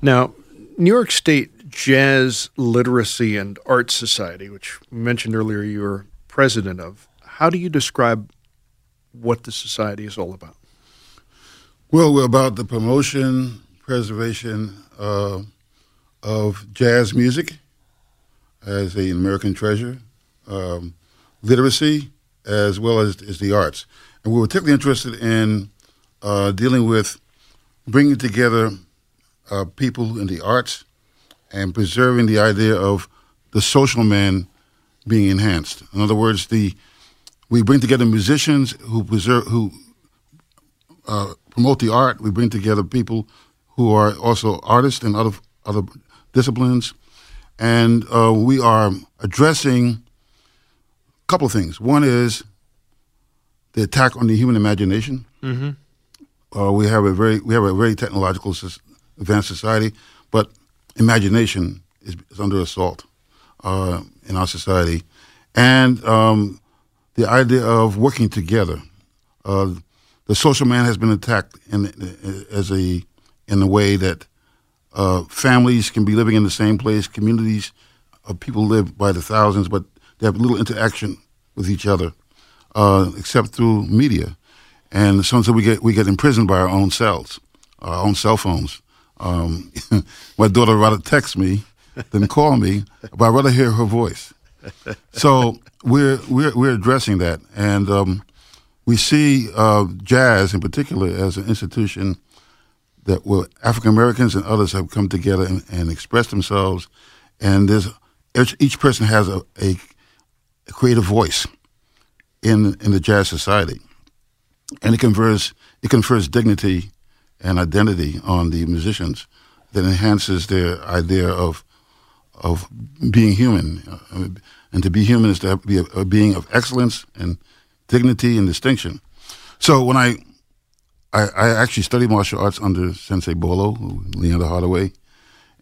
Now, New York State Jazz Literacy and Art Society, which mentioned earlier you were president of, how do you describe what the society is all about? Well, we're about the promotion, preservation uh, of jazz music as an American treasure, um, literacy, as well as, as the arts. And we were particularly interested in uh, dealing with bringing together uh, people in the arts and preserving the idea of the social man being enhanced. In other words, the we bring together musicians who preserve who uh, promote the art. We bring together people who are also artists and other other disciplines, and uh, we are addressing a couple of things. One is the attack on the human imagination. Mm-hmm. Uh, we have a very we have a very technological advanced society, imagination is, is under assault uh, in our society, and um, the idea of working together. Uh, the social man has been attacked in, as a in a way that uh, families can be living in the same place, communities of people live by the thousands, but they have little interaction with each other uh, except through media. And sometimes we get we get imprisoned by our own cells, our own cell phones. Um, my daughter rather text me than call me, but I'd rather hear her voice. So we're we're we're addressing that, and um, we see uh, jazz in particular as an institution that where African Americans and others have come together and, and expressed themselves, and there's each, each person has a, a, a, creative voice in in the jazz society, and it confers it confers dignity and identity on the musicians that enhances their idea of of being human. Uh, and to be human is to be a, being of excellence and dignity and distinction. So when I, I, I actually studied martial arts under Sensei Bolo, Leander Hardaway,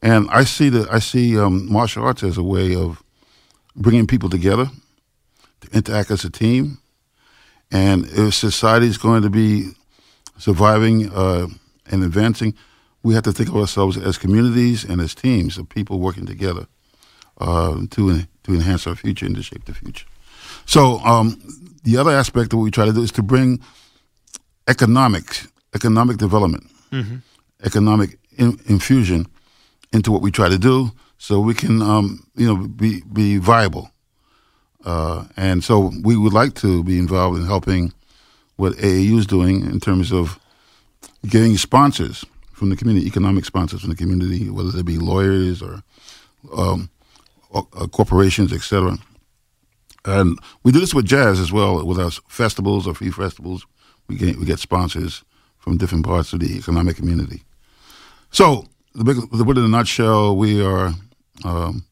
and I see the I see um, martial arts as a way of bringing people together to interact as a team. And if society is going to be surviving uh, and advancing, we have to think of ourselves as communities and as teams of people working together uh, to to enhance our future and to shape the future. So um, the other aspect of what we try to do is to bring economics, economic development, mm-hmm. economic in, infusion into what we try to do, so we can um, you know be be viable. Uh, and so we would like to be involved in helping what AAU is doing in terms of getting sponsors from the community, economic sponsors from the community, whether they be lawyers or um, uh, corporations, etc. And we do this with jazz as well, with our festivals or free festivals. We get we get sponsors from different parts of the economic community. So the big, the in a nutshell, we are um,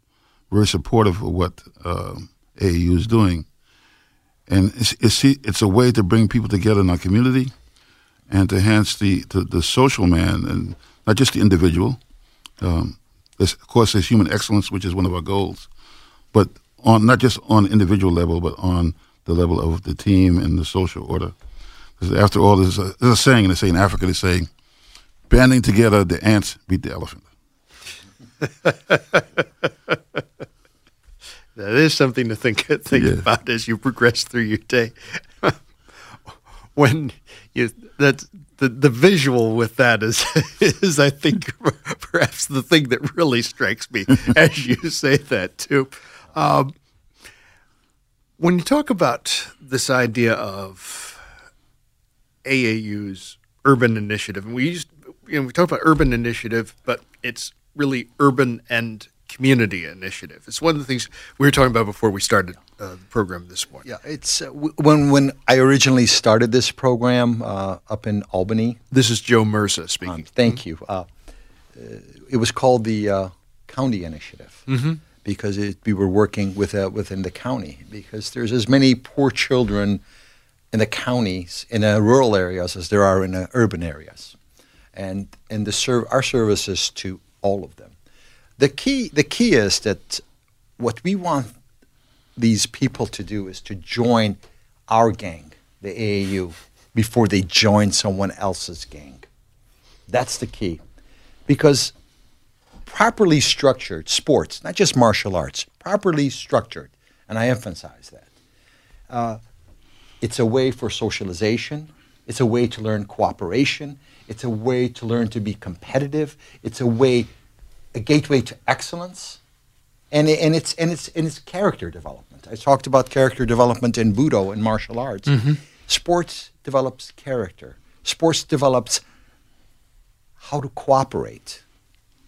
very supportive of what uh, AAU is doing, and it's, it's it's a way to bring people together in our community, and to enhance the the, the social man and not just the individual. Um, of course, there's human excellence, which is one of our goals, but on not just on individual level, but on the level of the team and the social order. Because after all, there's a, there's a saying, and they say in Africa, they say, banding together, the ants beat the elephant. that is something to think think Yeah. about as you progress through your day. when you that the the visual with that is is I think perhaps the thing that really strikes me as you say that too. Um, when you talk about this idea of AAU's urban initiative, and we used you know we talk about urban initiative, but it's really urban and community initiative. It's one of the things we were talking about before we started uh, the program this morning. Yeah, it's uh, w- when when I originally started this program uh, up in Albany. This is Joe Mirza speaking. Um, thank you. Uh, uh, it was called the uh, County Initiative Mhm. because it, we were working with uh, within the county because there's as many poor children in the counties in uh, rural areas as there are in uh, urban areas, and and the serve our services to all of them. The key the key is that what we want these people to do is to join our gang, the AAU, before they join someone else's gang. That's the key. Because properly structured sports, not just martial arts, properly structured, and I emphasize that, uh, it's a way for socialization, it's a way to learn cooperation, it's a way to learn to be competitive, it's a way, a gateway to excellence and it, and it's and it's and it's character development. I talked about character development in Budo and martial arts. Mhm. Sports develops character. Sports develops how to cooperate.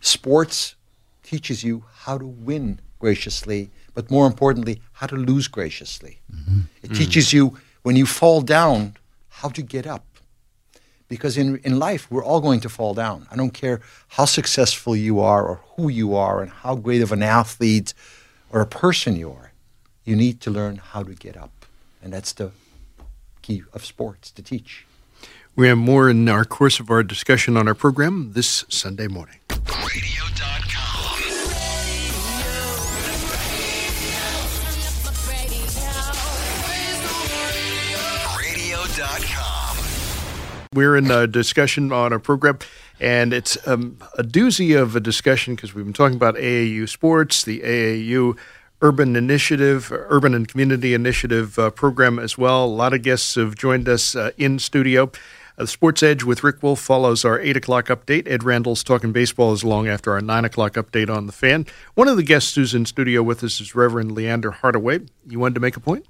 Sports teaches you how to win graciously, but more importantly, how to lose graciously. It Mhm. teaches you when you fall down how to get up. Because in, in life, we're all going to fall down. I don't care how successful you are or who you are and how great of an athlete or a person you are. You need to learn how to get up. And that's the key of sports to teach. We have more in our course of our discussion on our program this Sunday morning. Radio.com. We're in a discussion on our program, and it's um, a doozy of a discussion because we've been talking about AAU sports, the AAU Urban Initiative, Urban and Community Initiative uh, program as well. A lot of guests have joined us uh, in studio. Uh, Sports Edge with Rick Wolff follows our 8 o'clock update. Ed Randall's Talking Baseball is long after our 9 o'clock update on the fan. One of the guests who's in studio with us is Reverend Leander Hardaway. You wanted to make a point?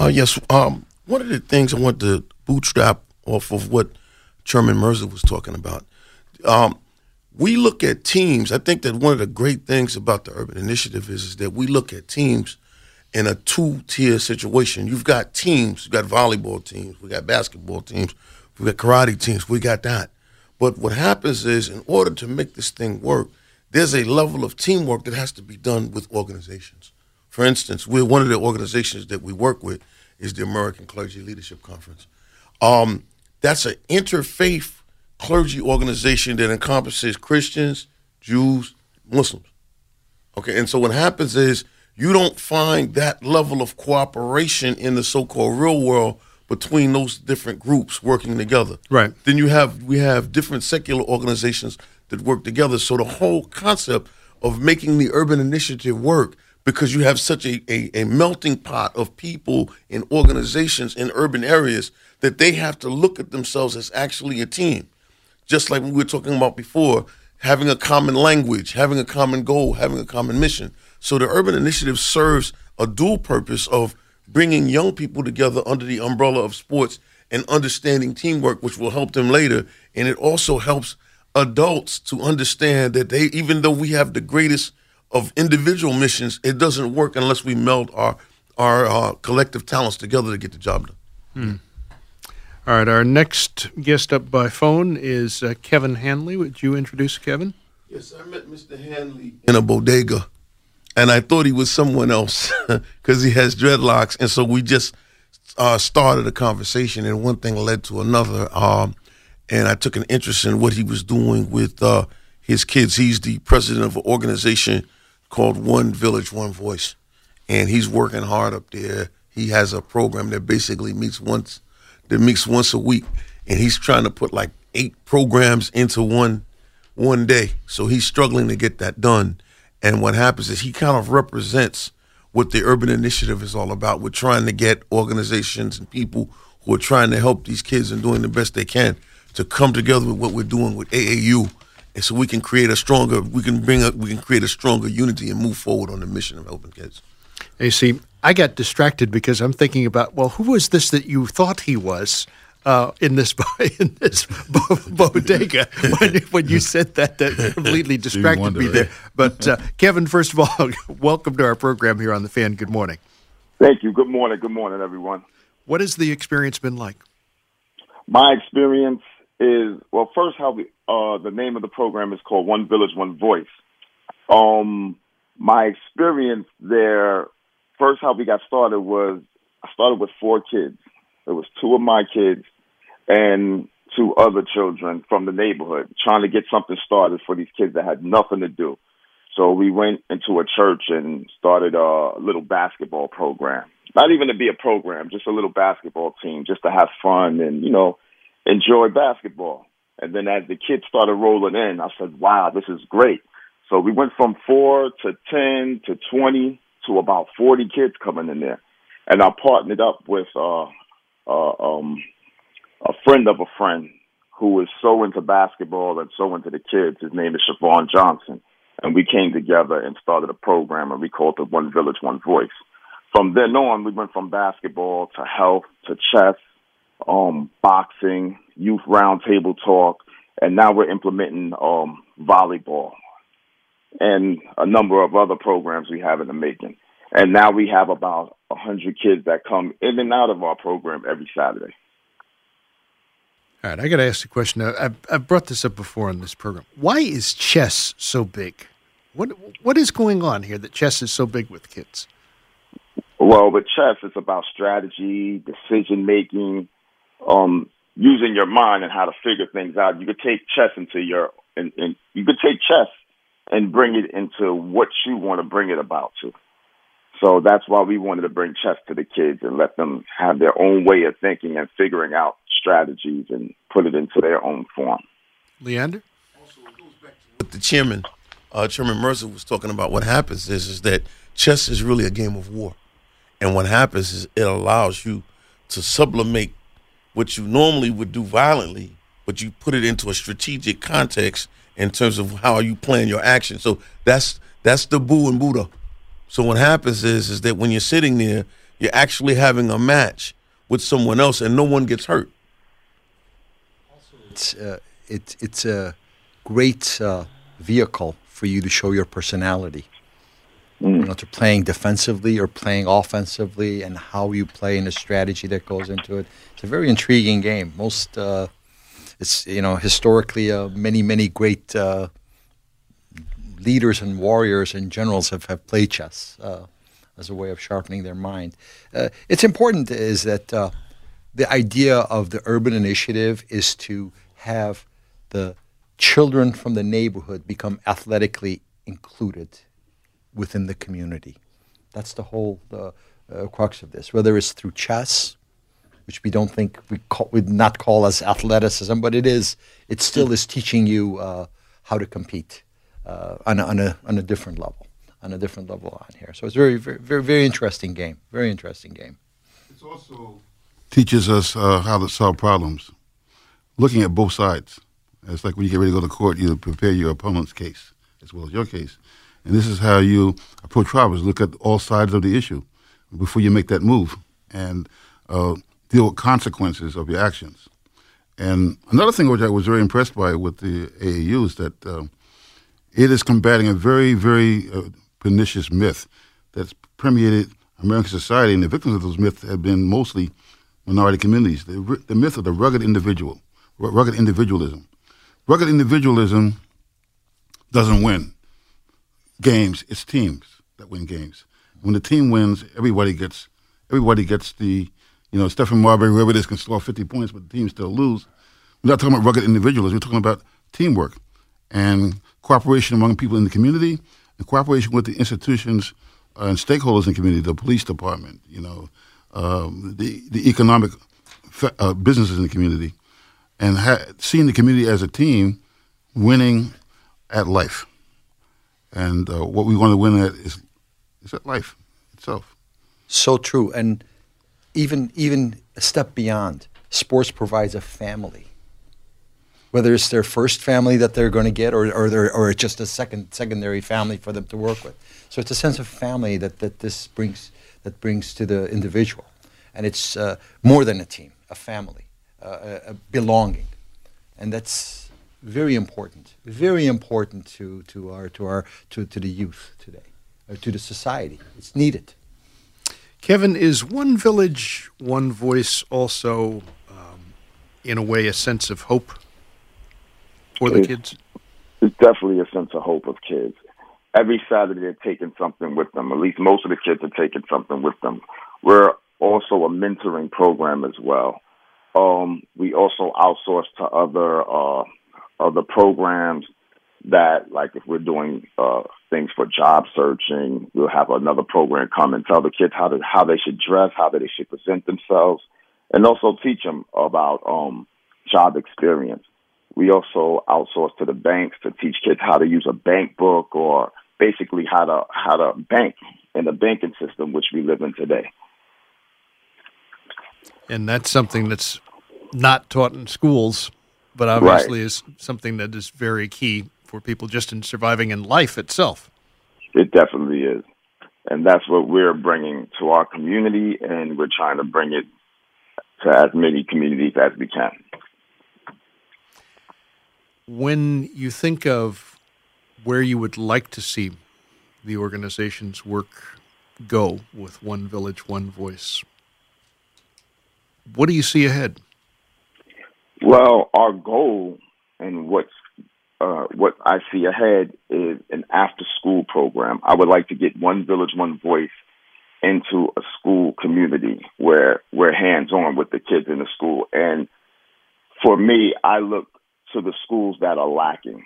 Uh, yes. Um, one of the things I want to bootstrap off of what Chairman Mirza was talking about. Um, we look at teams. I think that one of the great things about the Urban Initiative is, is that we look at teams in a two-tier situation. You've got teams. You've got volleyball teams. We got basketball teams. We got karate teams. We got that. But what happens is, in order to make this thing work, there's a level of teamwork that has to be done with organizations. For instance, we're one of the organizations that we work with is the American Clergy Leadership Conference. Um, that's an interfaith clergy organization that encompasses Christians, Jews, Muslims. Okay, and so what happens is you don't find that level of cooperation in the so-called real world between those different groups working together. Right. Then you have we have different secular organizations that work together. So the whole concept of making the urban initiative work because you have such a, a, a melting pot of people and organizations in urban areas that they have to look at themselves as actually a team. Just like we were talking about before, having a common language, having a common goal, having a common mission. So the urban initiative serves a dual purpose of bringing young people together under the umbrella of sports and understanding teamwork, which will help them later. And it also helps adults to understand that they, even though we have the greatest of individual missions, it doesn't work unless we meld our our uh, collective talents together to get the job done. Hmm. All right, our next guest up by phone is uh, Kevin Hanley. Would you introduce Kevin? Yes, I met Mr. Hanley in a bodega, and I thought he was someone else because he has dreadlocks, and so we just uh, started a conversation, and one thing led to another, um, and I took an interest in what he was doing with uh, his kids. He's the president of an organization called One Village, One Voice, and he's working hard up there. He has a program that basically meets once that meets once a week, and he's trying to put like eight programs into one one day. So he's struggling to get that done. And what happens is he kind of represents what the urban initiative is all about. We're trying to get organizations and people who are trying to help these kids and doing the best they can to come together with what we're doing with AAU. And so we can create a stronger, we can bring a, we can create a stronger unity and move forward on the mission of helping kids. And you see, I got distracted because I'm thinking about, well, who was this that you thought he was uh, in this in this bo- bodega? when, when you said that, that completely distracted wonder, me there. right? But uh, Kevin, first of all, welcome to our program here on the Fan. Good morning. Thank you. Good morning. Good morning, everyone. What has the experience been like? My experience is well. First, how we, uh, the name of the program is called One Village, One Voice. Um, my experience there, first, how we got started was I started with four kids. It was two of my kids and two other children from the neighborhood, trying to get something started for these kids that had nothing to do. So we went into a church and started a little basketball program. Not even to be a program, just a little basketball team, just to have fun and, you know, enjoy basketball. And then as the kids started rolling in, I said, wow, this is great. So we went from four to 10 to 20 to about 40 kids coming in there. And I partnered up with uh, uh, um, a friend of a friend who is so into basketball and so into the kids. His name is Siobhan Johnson. And we came together and started a program and we called it One Village, One Voice. From then on, we went from basketball to health to chess, um, boxing, youth roundtable talk, and now we're implementing um, volleyball and a number of other programs we have in the making. And now we have about 100 kids that come in and out of our program every Saturday. All right, I got to ask the question. I've, I've brought this up before on this program. Why is chess so big? What what is going on here that chess is so big with kids? Well, with chess, it's about strategy, decision making, um, using your mind and how to figure things out. You could take chess into your, and, and you could take chess and bring it into what you want to bring it about to. So that's why we wanted to bring chess to the kids and let them have their own way of thinking and figuring out strategies and put it into their own form. Leander? What the chairman, uh, Chairman Mirza was talking about, what happens is, is that chess is really a game of war. And what happens is it allows you to sublimate what you normally would do violently, but you put it into a strategic context in terms of how you plan your action. So that's that's the boo and Buddha. So what happens is is that when you're sitting there, you're actually having a match with someone else, and no one gets hurt. It's uh, it, it's a great uh, vehicle for you to show your personality. You know, to playing defensively or playing offensively, and how you play and the strategy that goes into it. It's a very intriguing game. Most uh, it's you know historically uh, many many great uh, leaders and warriors and generals have, have played chess uh, as a way of sharpening their mind. Uh, it's important is that uh, the idea of the urban initiative is to have the children from the neighborhood become athletically included within the community. That's the whole uh, crux of this. Whether it's through chess, which we don't think we call, would not call as athleticism, but it is. It still is teaching you uh, how to compete uh, on, a, on a on a different level, on a different level on here. So it's very very very, very interesting game. Very interesting game. It's also teaches us uh, how to solve problems, looking at both sides. It's like when you get ready to go to court, you prepare your opponent's case as well as your case, and this is how you approach problems. Look at all sides of the issue before you make that move, and uh, deal with consequences of your actions. And another thing which I was very impressed by with the AAU is that uh, it is combating a very, very uh, pernicious myth that's permeated American society, and the victims of those myths have been mostly minority communities. The, the myth of the rugged individual, rugged individualism. Rugged individualism doesn't win games; it's teams that win games. When the team wins, everybody gets everybody gets the you know, Stephon Marbury, whoever it is, can score 50 points, but the team still lose. We're not talking about rugged individuals. We're talking about teamwork and cooperation among people in the community and cooperation with the institutions and stakeholders in the community, the police department, you know, um, the, the economic uh, businesses in the community, and ha- seeing the community as a team winning at life. And uh, what we want to win at is, is at life itself. So true. And even even a step beyond. Sports provides a family. Whether it's their first family that they're going to get, or or, or just a second secondary family for them to work with. So it's a sense of family that, that this brings that brings to the individual, and it's uh, more than a team, a family, uh, a, a belonging, and that's very important. Very important to, to our to our to, to the youth today, or to the society. It's needed. Kevin, is one village, one voice also, um, in a way, a sense of hope for the It's- kids? It's definitely a sense of hope of kids. Every Saturday they're taking something with them. At least most of the kids are taking something with them. We're also a mentoring program as well. Um, we also outsource to other uh, other programs that, like if we're doing uh, things for job searching, we'll have another program come and tell the kids how to how they should dress, how they should present themselves, and also teach them about um, job experience. We also outsource to the banks to teach kids how to use a bank book or basically how to how to bank in the banking system which we live in today. And that's something that's not taught in schools, but obviously is something that is very key for people just in surviving in life itself. It definitely is. And that's what we're bringing to our community, and we're trying to bring it to as many communities as we can. When you think of where you would like to see the organization's work go with One Village, One Voice, what do you see ahead? Well, our goal and what's uh, what I see ahead is an after school program. I would like to get One Village, One Voice into a school community where we're hands on with the kids in the school. And for me, I look to the schools that are lacking.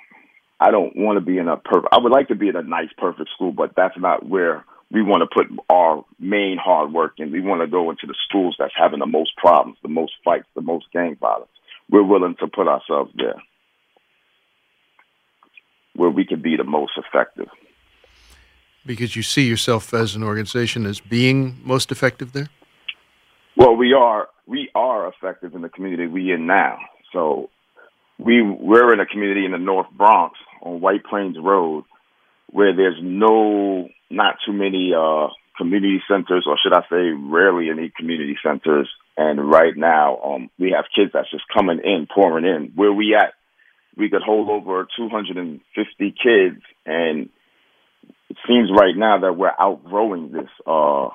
I don't want to be in a perfect. I would like to be in a nice, perfect school, but that's not where we want to put our main hard work in. We want to go into the schools that's having the most problems, the most fights, the most gang violence. We're willing to put ourselves there where we can be the most effective. Because you see yourself as an organization as being most effective there? Well, we are we are effective in the community we in now. So we we're in a community in the North Bronx on White Plains Road where there's no not too many uh community centers or should I say rarely any community centers. And right now um we have kids that's just coming in pouring in. Where we at we could hold over 250 kids. And it seems right now that we're outgrowing this uh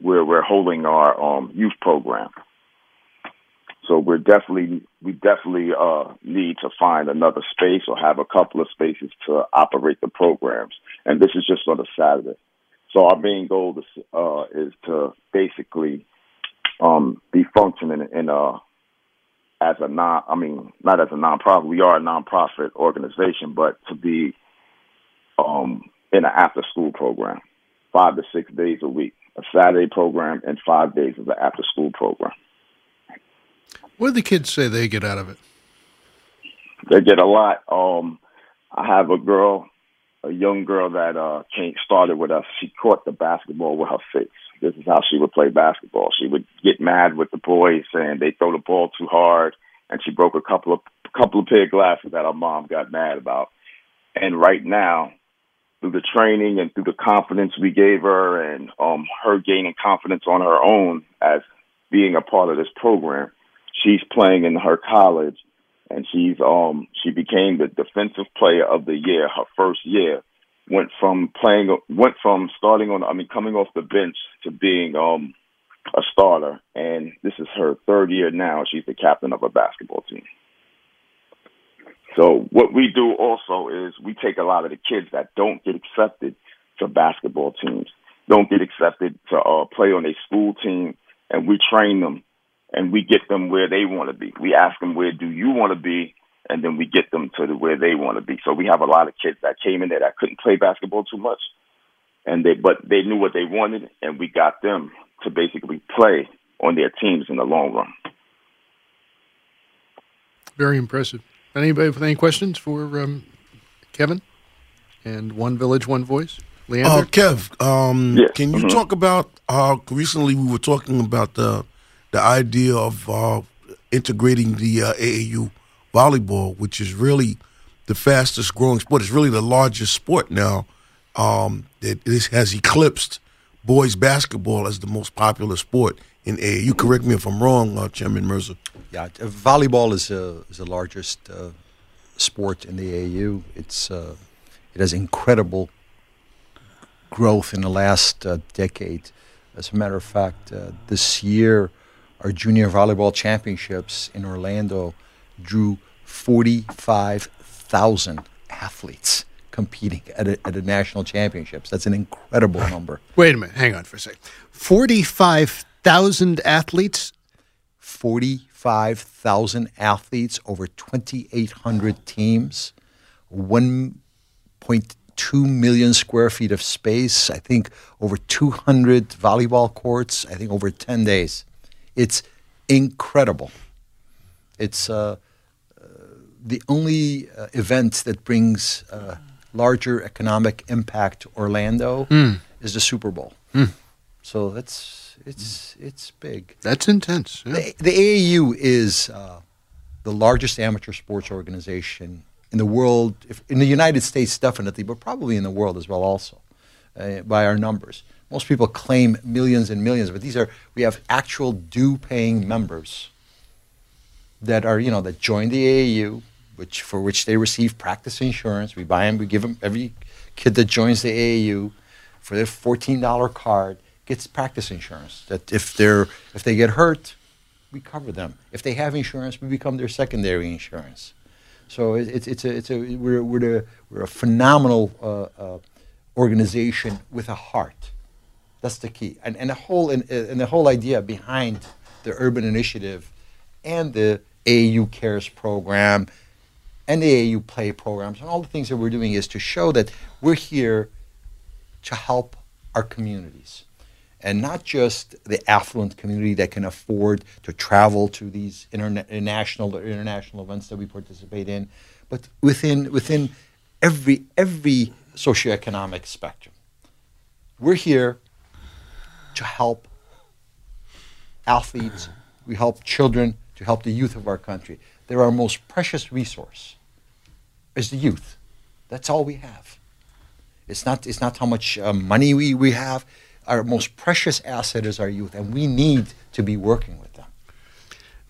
where we're holding our um youth program. So we're definitely we definitely uh need to find another space or have a couple of spaces to operate the programs. And this is just on a saturday so our main goal is uh is to basically um be functioning in a as a non I mean not as a nonprofit we are a nonprofit organization but to be um in an after school program five to six days a week a Saturday program and five days of the after school program What do the kids say they get out of it? they get a lot um I have a girl a young girl that uh came started with us. She caught the basketball with her face. This is how she would play basketball. She would get mad with the boys saying they throw the ball too hard and she broke a couple of couple of pair of glasses that her mom got mad about. And right now through the training and through the confidence we gave her and um her gaining confidence on her own as being a part of this program she's playing in her college and she's um she became the defensive player of the year. Her first year went from playing went from starting on I mean coming off the bench to being um a starter. And this is her third year now. She's the captain of a basketball team. So what we do also is we take a lot of the kids that don't get accepted to basketball teams don't get accepted to uh play on a school team and we train them and we get them where they want to be. We ask them where do you want to be, and then we get them to the, where they want to be. So we have a lot of kids that came in there that couldn't play basketball too much, and they but they knew what they wanted, and we got them to basically play on their teams in the long run. Very impressive. Anybody with any questions for um, Kevin and One Village, One Voice? Leander? Uh, Kev, um, Yes. can you Mhm. talk about uh, recently we were talking about the the idea of uh, integrating the uh, AAU volleyball, which is really the fastest growing sport. It's really the largest sport now. Um, that has eclipsed boys basketball as the most popular sport in AAU. Correct me if I'm wrong, uh, Chairman Mirza. Yeah, uh, volleyball is uh, is the largest uh, sport in the AU. It's uh, it has incredible growth in the last uh, decade. As a matter of fact, uh, this year, our junior volleyball championships in Orlando drew 45,000 athletes competing at a, at a national championships. That's an incredible number. Wait a minute. Hang on for a second. 45,000 athletes? 45,000 athletes, over 2,800 teams, 1.2 million square feet of space, I think over 200 volleyball courts, I think over 10 days. It's incredible. It's uh, uh, the only uh, event that brings uh, larger economic impact to Orlando Mm. is the Super Bowl. Mm. So that's it's it's big. That's intense. yeah. The, the AAU is uh, the largest amateur sports organization in the world, if, in the United States definitely, but probably in the world as well also, uh, by our numbers. Most people claim millions and millions, but these are we have actual due-paying members that are you know that join the AAU, which for which they receive practice insurance. We buy them, we give them every kid that joins the AAU for their fourteen dollar card gets practice insurance. That if they're if they get hurt, we cover them. If they have insurance, we become their secondary insurance. So it, it's it's a it's a we're we're the, we're a phenomenal uh, uh, organization with a heart. That's the key, and and the whole and, and the whole idea behind the urban initiative, and the AU Cares program, and the AAU Play programs, and all the things that we're doing is to show that we're here to help our communities, and not just the affluent community that can afford to travel to these interna- international international events that we participate in, but within within every every socioeconomic spectrum. We're here to help athletes, we help children, to help the youth of our country. They're our most precious resource is the youth. That's all we have. It's not, it's not how much uh, money we, we have. Our most precious asset is our youth, and we need to be working with them.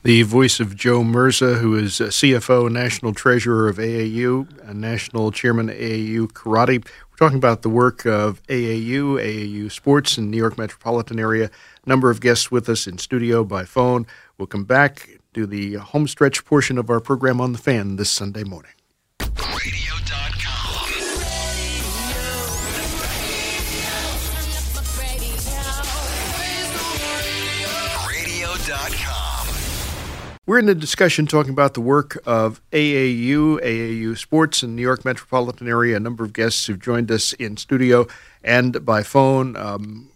The voice of Joe Mirza, who is CFO, National Treasurer of AAU, and National Chairman of AAU Karate. We're talking about the work of AAU, AAU Sports in New York metropolitan area. Number of guests with us in studio by phone. We'll come back, do the home stretch portion of our program on the fan this Sunday morning. We're in a discussion talking about the work of AAU, AAU Sports in New York metropolitan area. A number of guests who've joined us in studio and by phone. Um,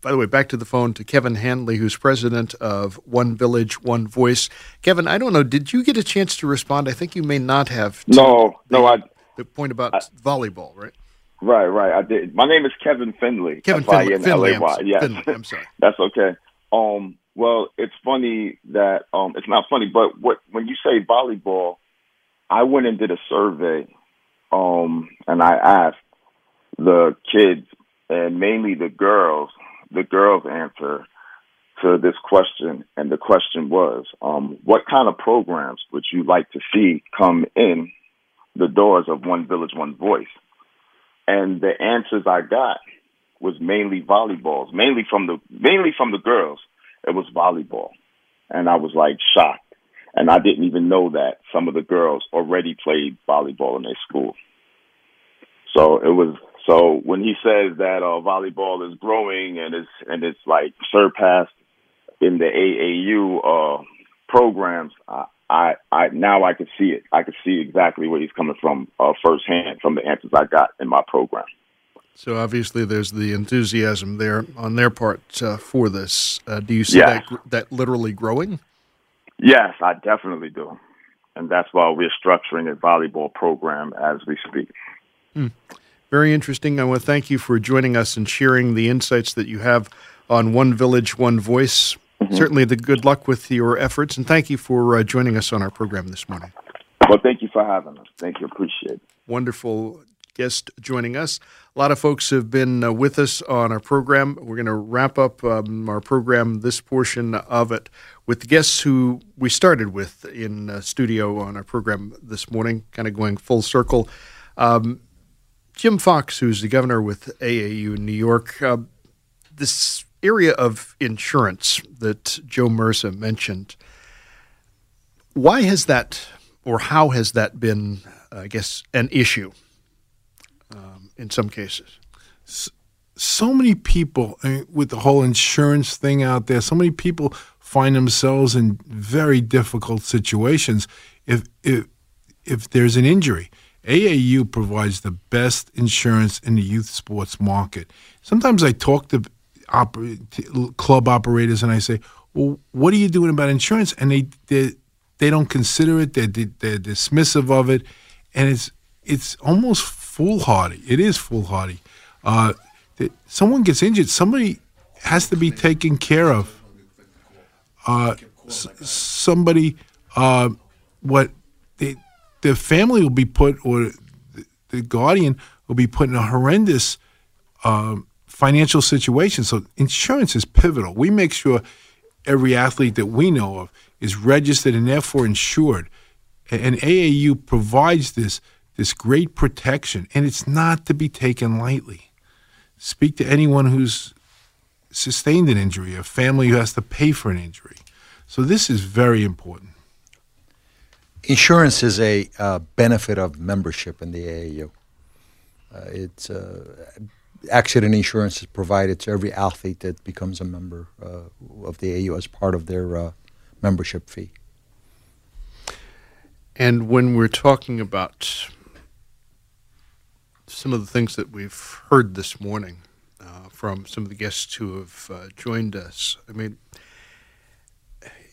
by the way, back to the phone to Kevin Hanley, who's president of One Village, One Voice. Kevin, I don't know, did you get a chance to respond? I think you may not have. No, no, I. The point about volleyball, right? Right, right. I did. My name is Kevin Finley. Kevin F-I-N-L-A-Y. Finley, Finley, I'm, Yes. Finley, I'm sorry. That's okay. Um, well, it's funny that um, it's not funny, but what when you say volleyball, I went and did a survey, um, and I asked the kids and mainly the girls, the girls' answer to this question, and the question was, um, what kind of programs would you like to see come in the doors of One Village, One Voice? And the answers I got was mainly volleyballs, mainly from the mainly from the girls. It was volleyball, and I was like shocked, and I didn't even know that some of the girls already played volleyball in their school. So it was so when he says that uh, volleyball is growing and it's and it's like surpassed in the AAU uh, programs, I, I I now I could see it. I could see exactly where he's coming from uh, firsthand from the answers I got in my program. So obviously, there's the enthusiasm there on their part uh, for this. Uh, do you see Yeah. that that literally growing? Yes, I definitely do. And that's why we're structuring a volleyball program as we speak. Very interesting. I want to thank you for joining us and sharing the insights that you have on One Village, One Voice. Certainly, the good luck with your efforts, and thank you for uh, joining us on our program this morning. Well, thank you for having us. Thank you. Appreciate it. Wonderful guest joining us. A lot of folks have been uh, with us on our program. We're going to wrap up um, our program, this portion of it, with guests who we started with in uh, studio on our program this morning, kind of going full circle. Um, Jim Fox, who's the governor with AAU in New York, uh, this area of insurance that Joe Mirza mentioned, why has that, or how has that been, I guess, an issue um, in some cases? So many people, with the whole insurance thing out there, so many people find themselves in very difficult situations if if if there's an injury. AAU provides the best insurance in the youth sports market. Sometimes I talk to, oper- to club operators and I say, "Well, what are you doing about insurance?" And they they, they don't consider it. They're, they're dismissive of it, and it's it's almost foolhardy. It is foolhardy. Uh, someone gets injured, somebody has to be taken care of. Uh, somebody, uh, what the family will be put, or the, the guardian will be put in a horrendous um, financial situation. So insurance is pivotal. We make sure every athlete that we know of is registered and therefore insured. And AAU provides this this great protection, and it's not to be taken lightly. Speak to anyone who's sustained an injury, a family who has to pay for an injury. So this is very important. Insurance is a uh, benefit of membership in the AAU. Uh, it's uh, accident insurance is provided to every athlete that becomes a member uh, of the AAU as part of their uh, membership fee. And when we're talking about some of the things that we've heard this morning uh, from some of the guests who have uh, joined us, I mean,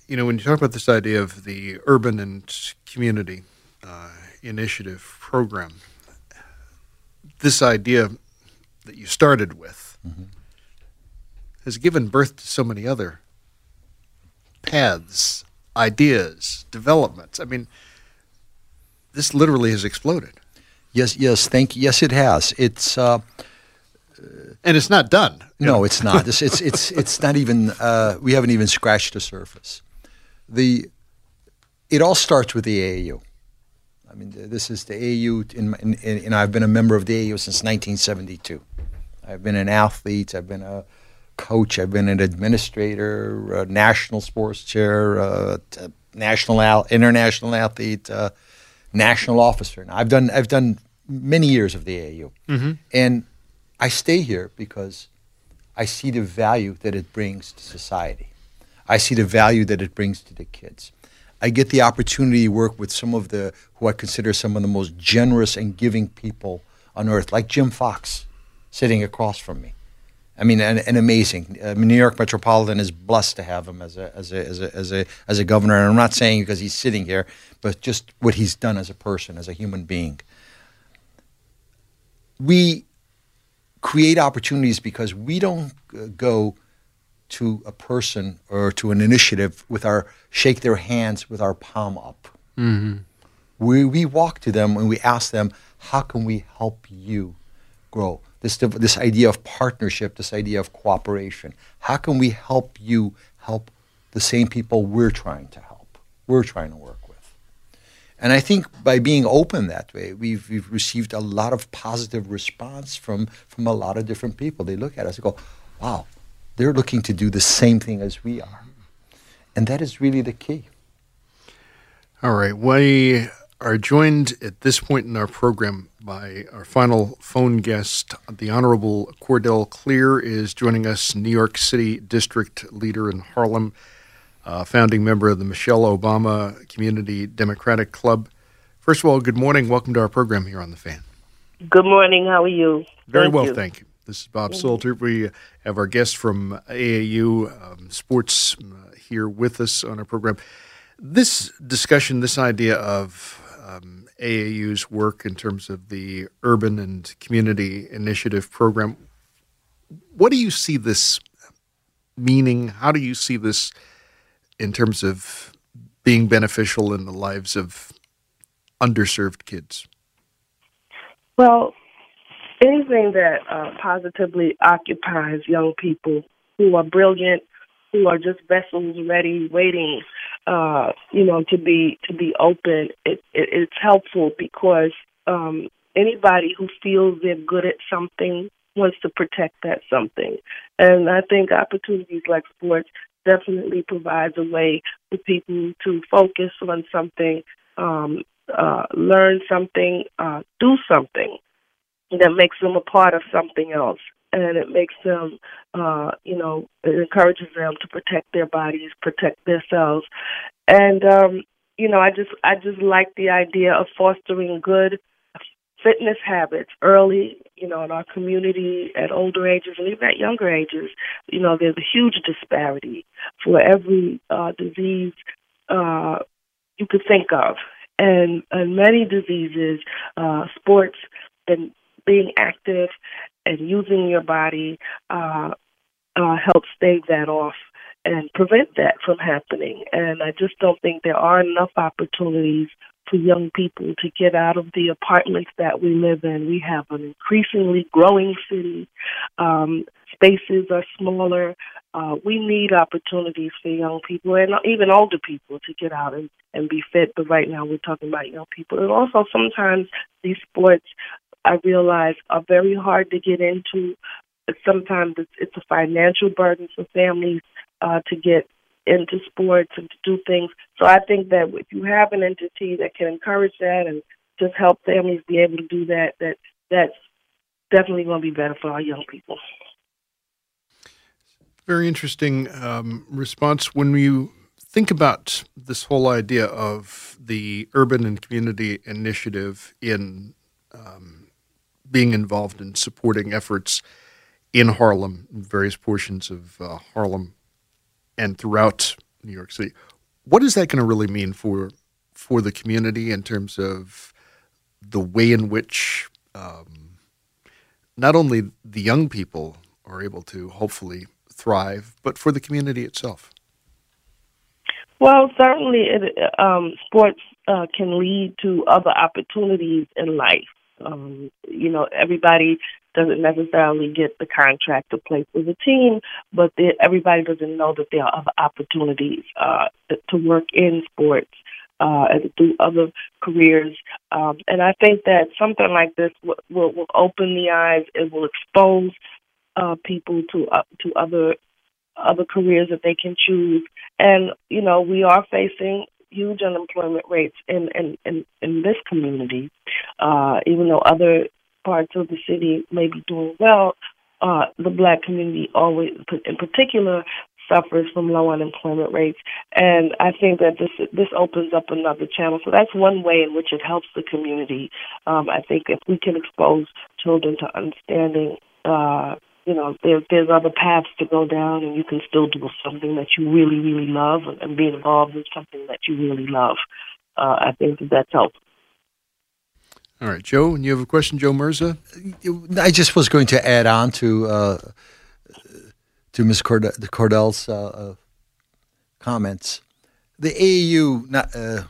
you know, when you talk about this idea of the urban and community uh, initiative program, this idea that you started with mm-hmm. has given birth to so many other paths, ideas, developments. I mean, this literally has exploded. Yes, yes, thank you. Yes, it has. It's uh, and it's not done. No, it's not. It's it's it's, it's not even. Uh, we haven't even scratched the surface the it all starts with the AAU. I mean, this is the AAU, in, in, I've been a member of the AAU since 1972. I've been an athlete, I've been a coach, I've been an administrator, a national sports chair, a, a national, al- international athlete, national officer. Now, I've done, I've done many years of the AAU, mm-hmm. and I stay here because I see the value that it brings to society. I see the value that it brings to the kids. I get the opportunity to work with some of the who I consider some of the most generous and giving people on earth, like Jim Fox, sitting across from me. I mean, and, and amazing. I mean, New York Metropolitan is blessed to have him as a as a as a as a as a governor. And I'm not saying because he's sitting here, but just what he's done as a person, as a human being. We create opportunities because we don't go to a person or to an initiative with our shake their hands with our palm up. Mm-hmm. We, we walk to them and we ask them, how can we help you grow? This, this idea of partnership, this idea of cooperation. How can we help you help the same people we're trying to help, we're trying to work? And I think by being open that way, we've, we've received a lot of positive response from, from a lot of different people. They look at us and go, wow, they're looking to do the same thing as we are. And that is really the key. All right. We are joined at this point in our program by our final phone guest. The Honorable Cordell Cleare is joining us, New York City District Leader in Harlem, uh, founding member of the Michelle Obama Community Democratic Club. First of all, good morning. Welcome to our program here on The Fan. Good morning. How are you? Very thank well, you. thank you. This is Bob Salter. We have our guest from AAU um, Sports uh, here with us on our program. This discussion, this idea of um, AAU's work in terms of the Urban and Community Initiative program, what do you see this meaning? How do you see this in terms of being beneficial in the lives of underserved kids? Well, anything that uh, positively occupies young people who are brilliant, who are just vessels ready, waiting, uh, you know, to be to be open. It, it, it's helpful because um, anybody who feels they're good at something wants to protect that something. And I think opportunities like sports definitely provides a way for people to focus on something, um, uh, learn something, uh, do something that makes them a part of something else. And it makes them, uh, you know, it encourages them to protect their bodies, protect themselves. And, um, you know, I just, I just like the idea of fostering good fitness habits early, you know, in our community at older ages and even at younger ages. You know, there's a huge disparity for every uh, disease uh, you could think of. And, and many diseases, uh, sports and being active and using your body uh, uh, helps stave that off and prevent that from happening. And I just don't think there are enough opportunities for young people to get out of the apartments that we live in. We have an increasingly growing city. Um, spaces are smaller. Uh, we need opportunities for young people and even older people to get out and, and be fit. But right now we're talking about young people. And also sometimes these sports, I realize, are very hard to get into. Sometimes it's, it's a financial burden for families uh, to get into sports and to do things. So I think that if you have an entity that can encourage that and just help families be able to do that, that that's definitely going to be better for our young people. Very interesting um, response. When you think about this whole idea of the urban and community initiative in um, being involved in supporting efforts in Harlem, various portions of uh, Harlem and throughout New York City. What is that going to really mean for for the community in terms of the way in which um, not only the young people are able to hopefully thrive, but for the community itself? Well, certainly, it, um, sports uh, can lead to other opportunities in life. Um, you know, everybody doesn't necessarily get the contract to play for the team, but everybody doesn't know that there are other opportunities uh, to work in sports uh, and do other careers. Um, and I think that something like this will, will, will open the eyes. It will expose uh, people to uh, to other other careers that they can choose. And you know, we are facing huge unemployment rates in in in, in this community, uh, even though other parts of the city may be doing well. Uh, the black community always, in particular, suffers from low unemployment rates, and I think that this this opens up another channel. So that's one way in which it helps the community. Um, I think if we can expose children to understanding uh, you know, there, there's other paths to go down, and you can still do something that you really, really love, and be involved in something that you really love. Uh, I think that that's helpful. All right, Joe, and you have a question, Joe Mirza? I just was going to add on to uh, to Ms. Cord- Cordell's uh, uh, comments. The AAU not, uh,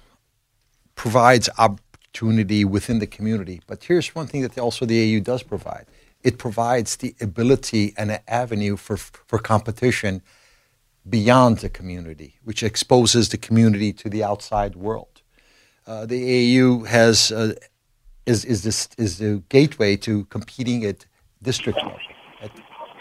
provides opportunity within the community, but here's one thing that also the AAU does provide it provides the ability and an avenue for, for competition beyond the community, which exposes the community to the outside world. Uh, the AAU has uh, is is this is the gateway to competing at district level, at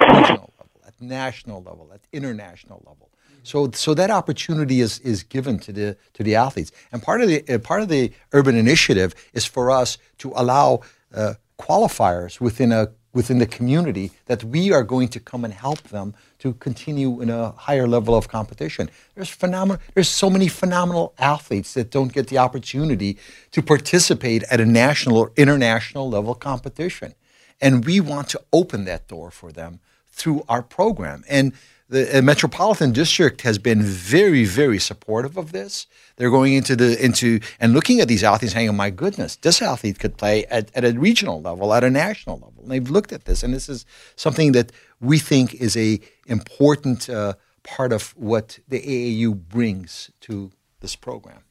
regional level, at national level, at international level. So, so that opportunity is, is given to the to the athletes, and part of the uh, part of the urban initiative is for us to allow uh, qualifiers within a within the community that we are going to come and help them to continue in a higher level of competition. There's phenomenal there's so many phenomenal athletes that don't get the opportunity to participate at a national or international level competition. And we want to open that door for them through our program. And the uh, Metropolitan District has been very, very supportive of this. They're going into the into and looking at these athletes, saying, "Oh my goodness, this athlete could play at, at a regional level, at a national level." And they've looked at this, and this is something that we think is a important uh, part of what the AAU brings to this program.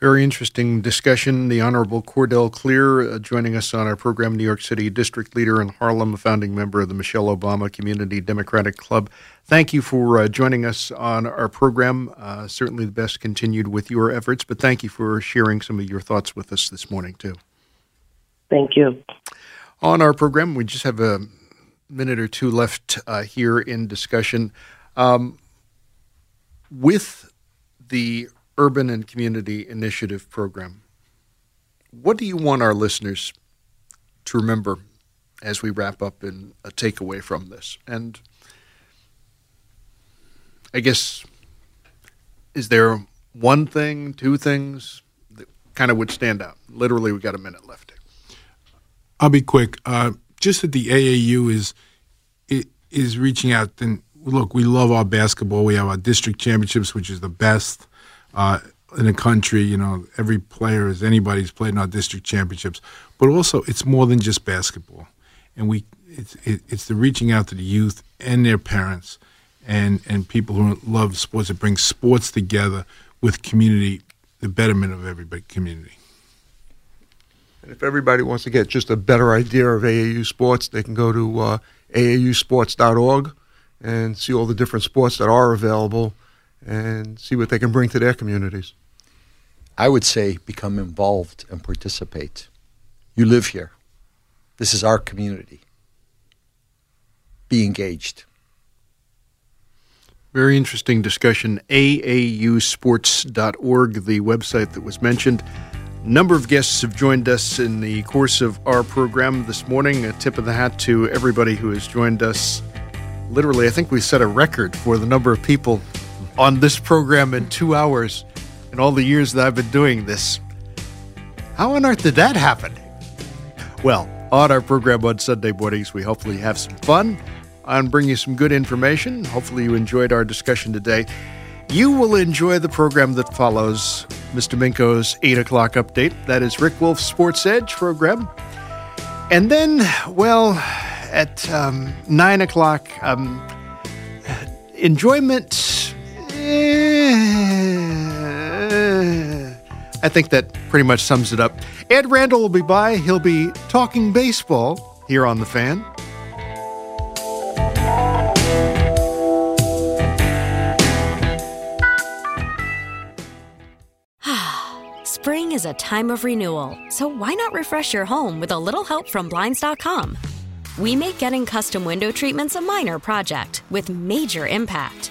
Very interesting discussion. The Honorable Cordell Cleare uh, joining us on our program, New York City District Leader in Harlem, a founding member of the Michelle Obama Community Democratic Club. Thank you for uh, joining us on our program. Uh, certainly the best continued with your efforts, but thank you for sharing some of your thoughts with us this morning, too. Thank you. On our program, we just have a minute or two left uh, here in discussion. Um, with the Urban and Community Initiative Program, what do you want our listeners to remember as we wrap up in a takeaway from this? And I guess, is there one thing, two things that kind of would stand out? Literally, we got a minute left. I'll be quick. Uh, just that the AAU is is reaching out. And look, we love our basketball. We have our district championships, which is the best uh, in a country. You know, every player is anybody's played in our district championships. But also, it's more than just basketball, and we it's it, it's the reaching out to the youth and their parents and and people who love sports. It brings sports together with community, the betterment of everybody community. And if everybody wants to get just a better idea of AAU sports, they can go to uh, aausports.org and see all the different sports that are available and see what they can bring to their communities. I would say become involved and participate. You live here. This is our community. Be engaged. Very interesting discussion. AAUsports.org, the website that was mentioned. Number of guests have joined us in the course of our program this morning. A tip of the hat to everybody who has joined us. Literally, I think we set a record for the number of people on this program in two hours in all the years that I've been doing this. How on earth did that happen? Well, on our program on Sunday mornings, we hopefully have some fun and bring you some good information. Hopefully, you enjoyed our discussion today. You will enjoy the program that follows Mr. Minko's 8 o'clock update. That is Rick Wolff's Sports Edge program. And then, well, at um, 9 o'clock, um, enjoyment. I think that pretty much sums it up. Ed Randall will be by. He'll be talking baseball here on The Fan. Spring is a time of renewal, so why not refresh your home with a little help from Blinds.com? We make getting custom window treatments a minor project with major impact.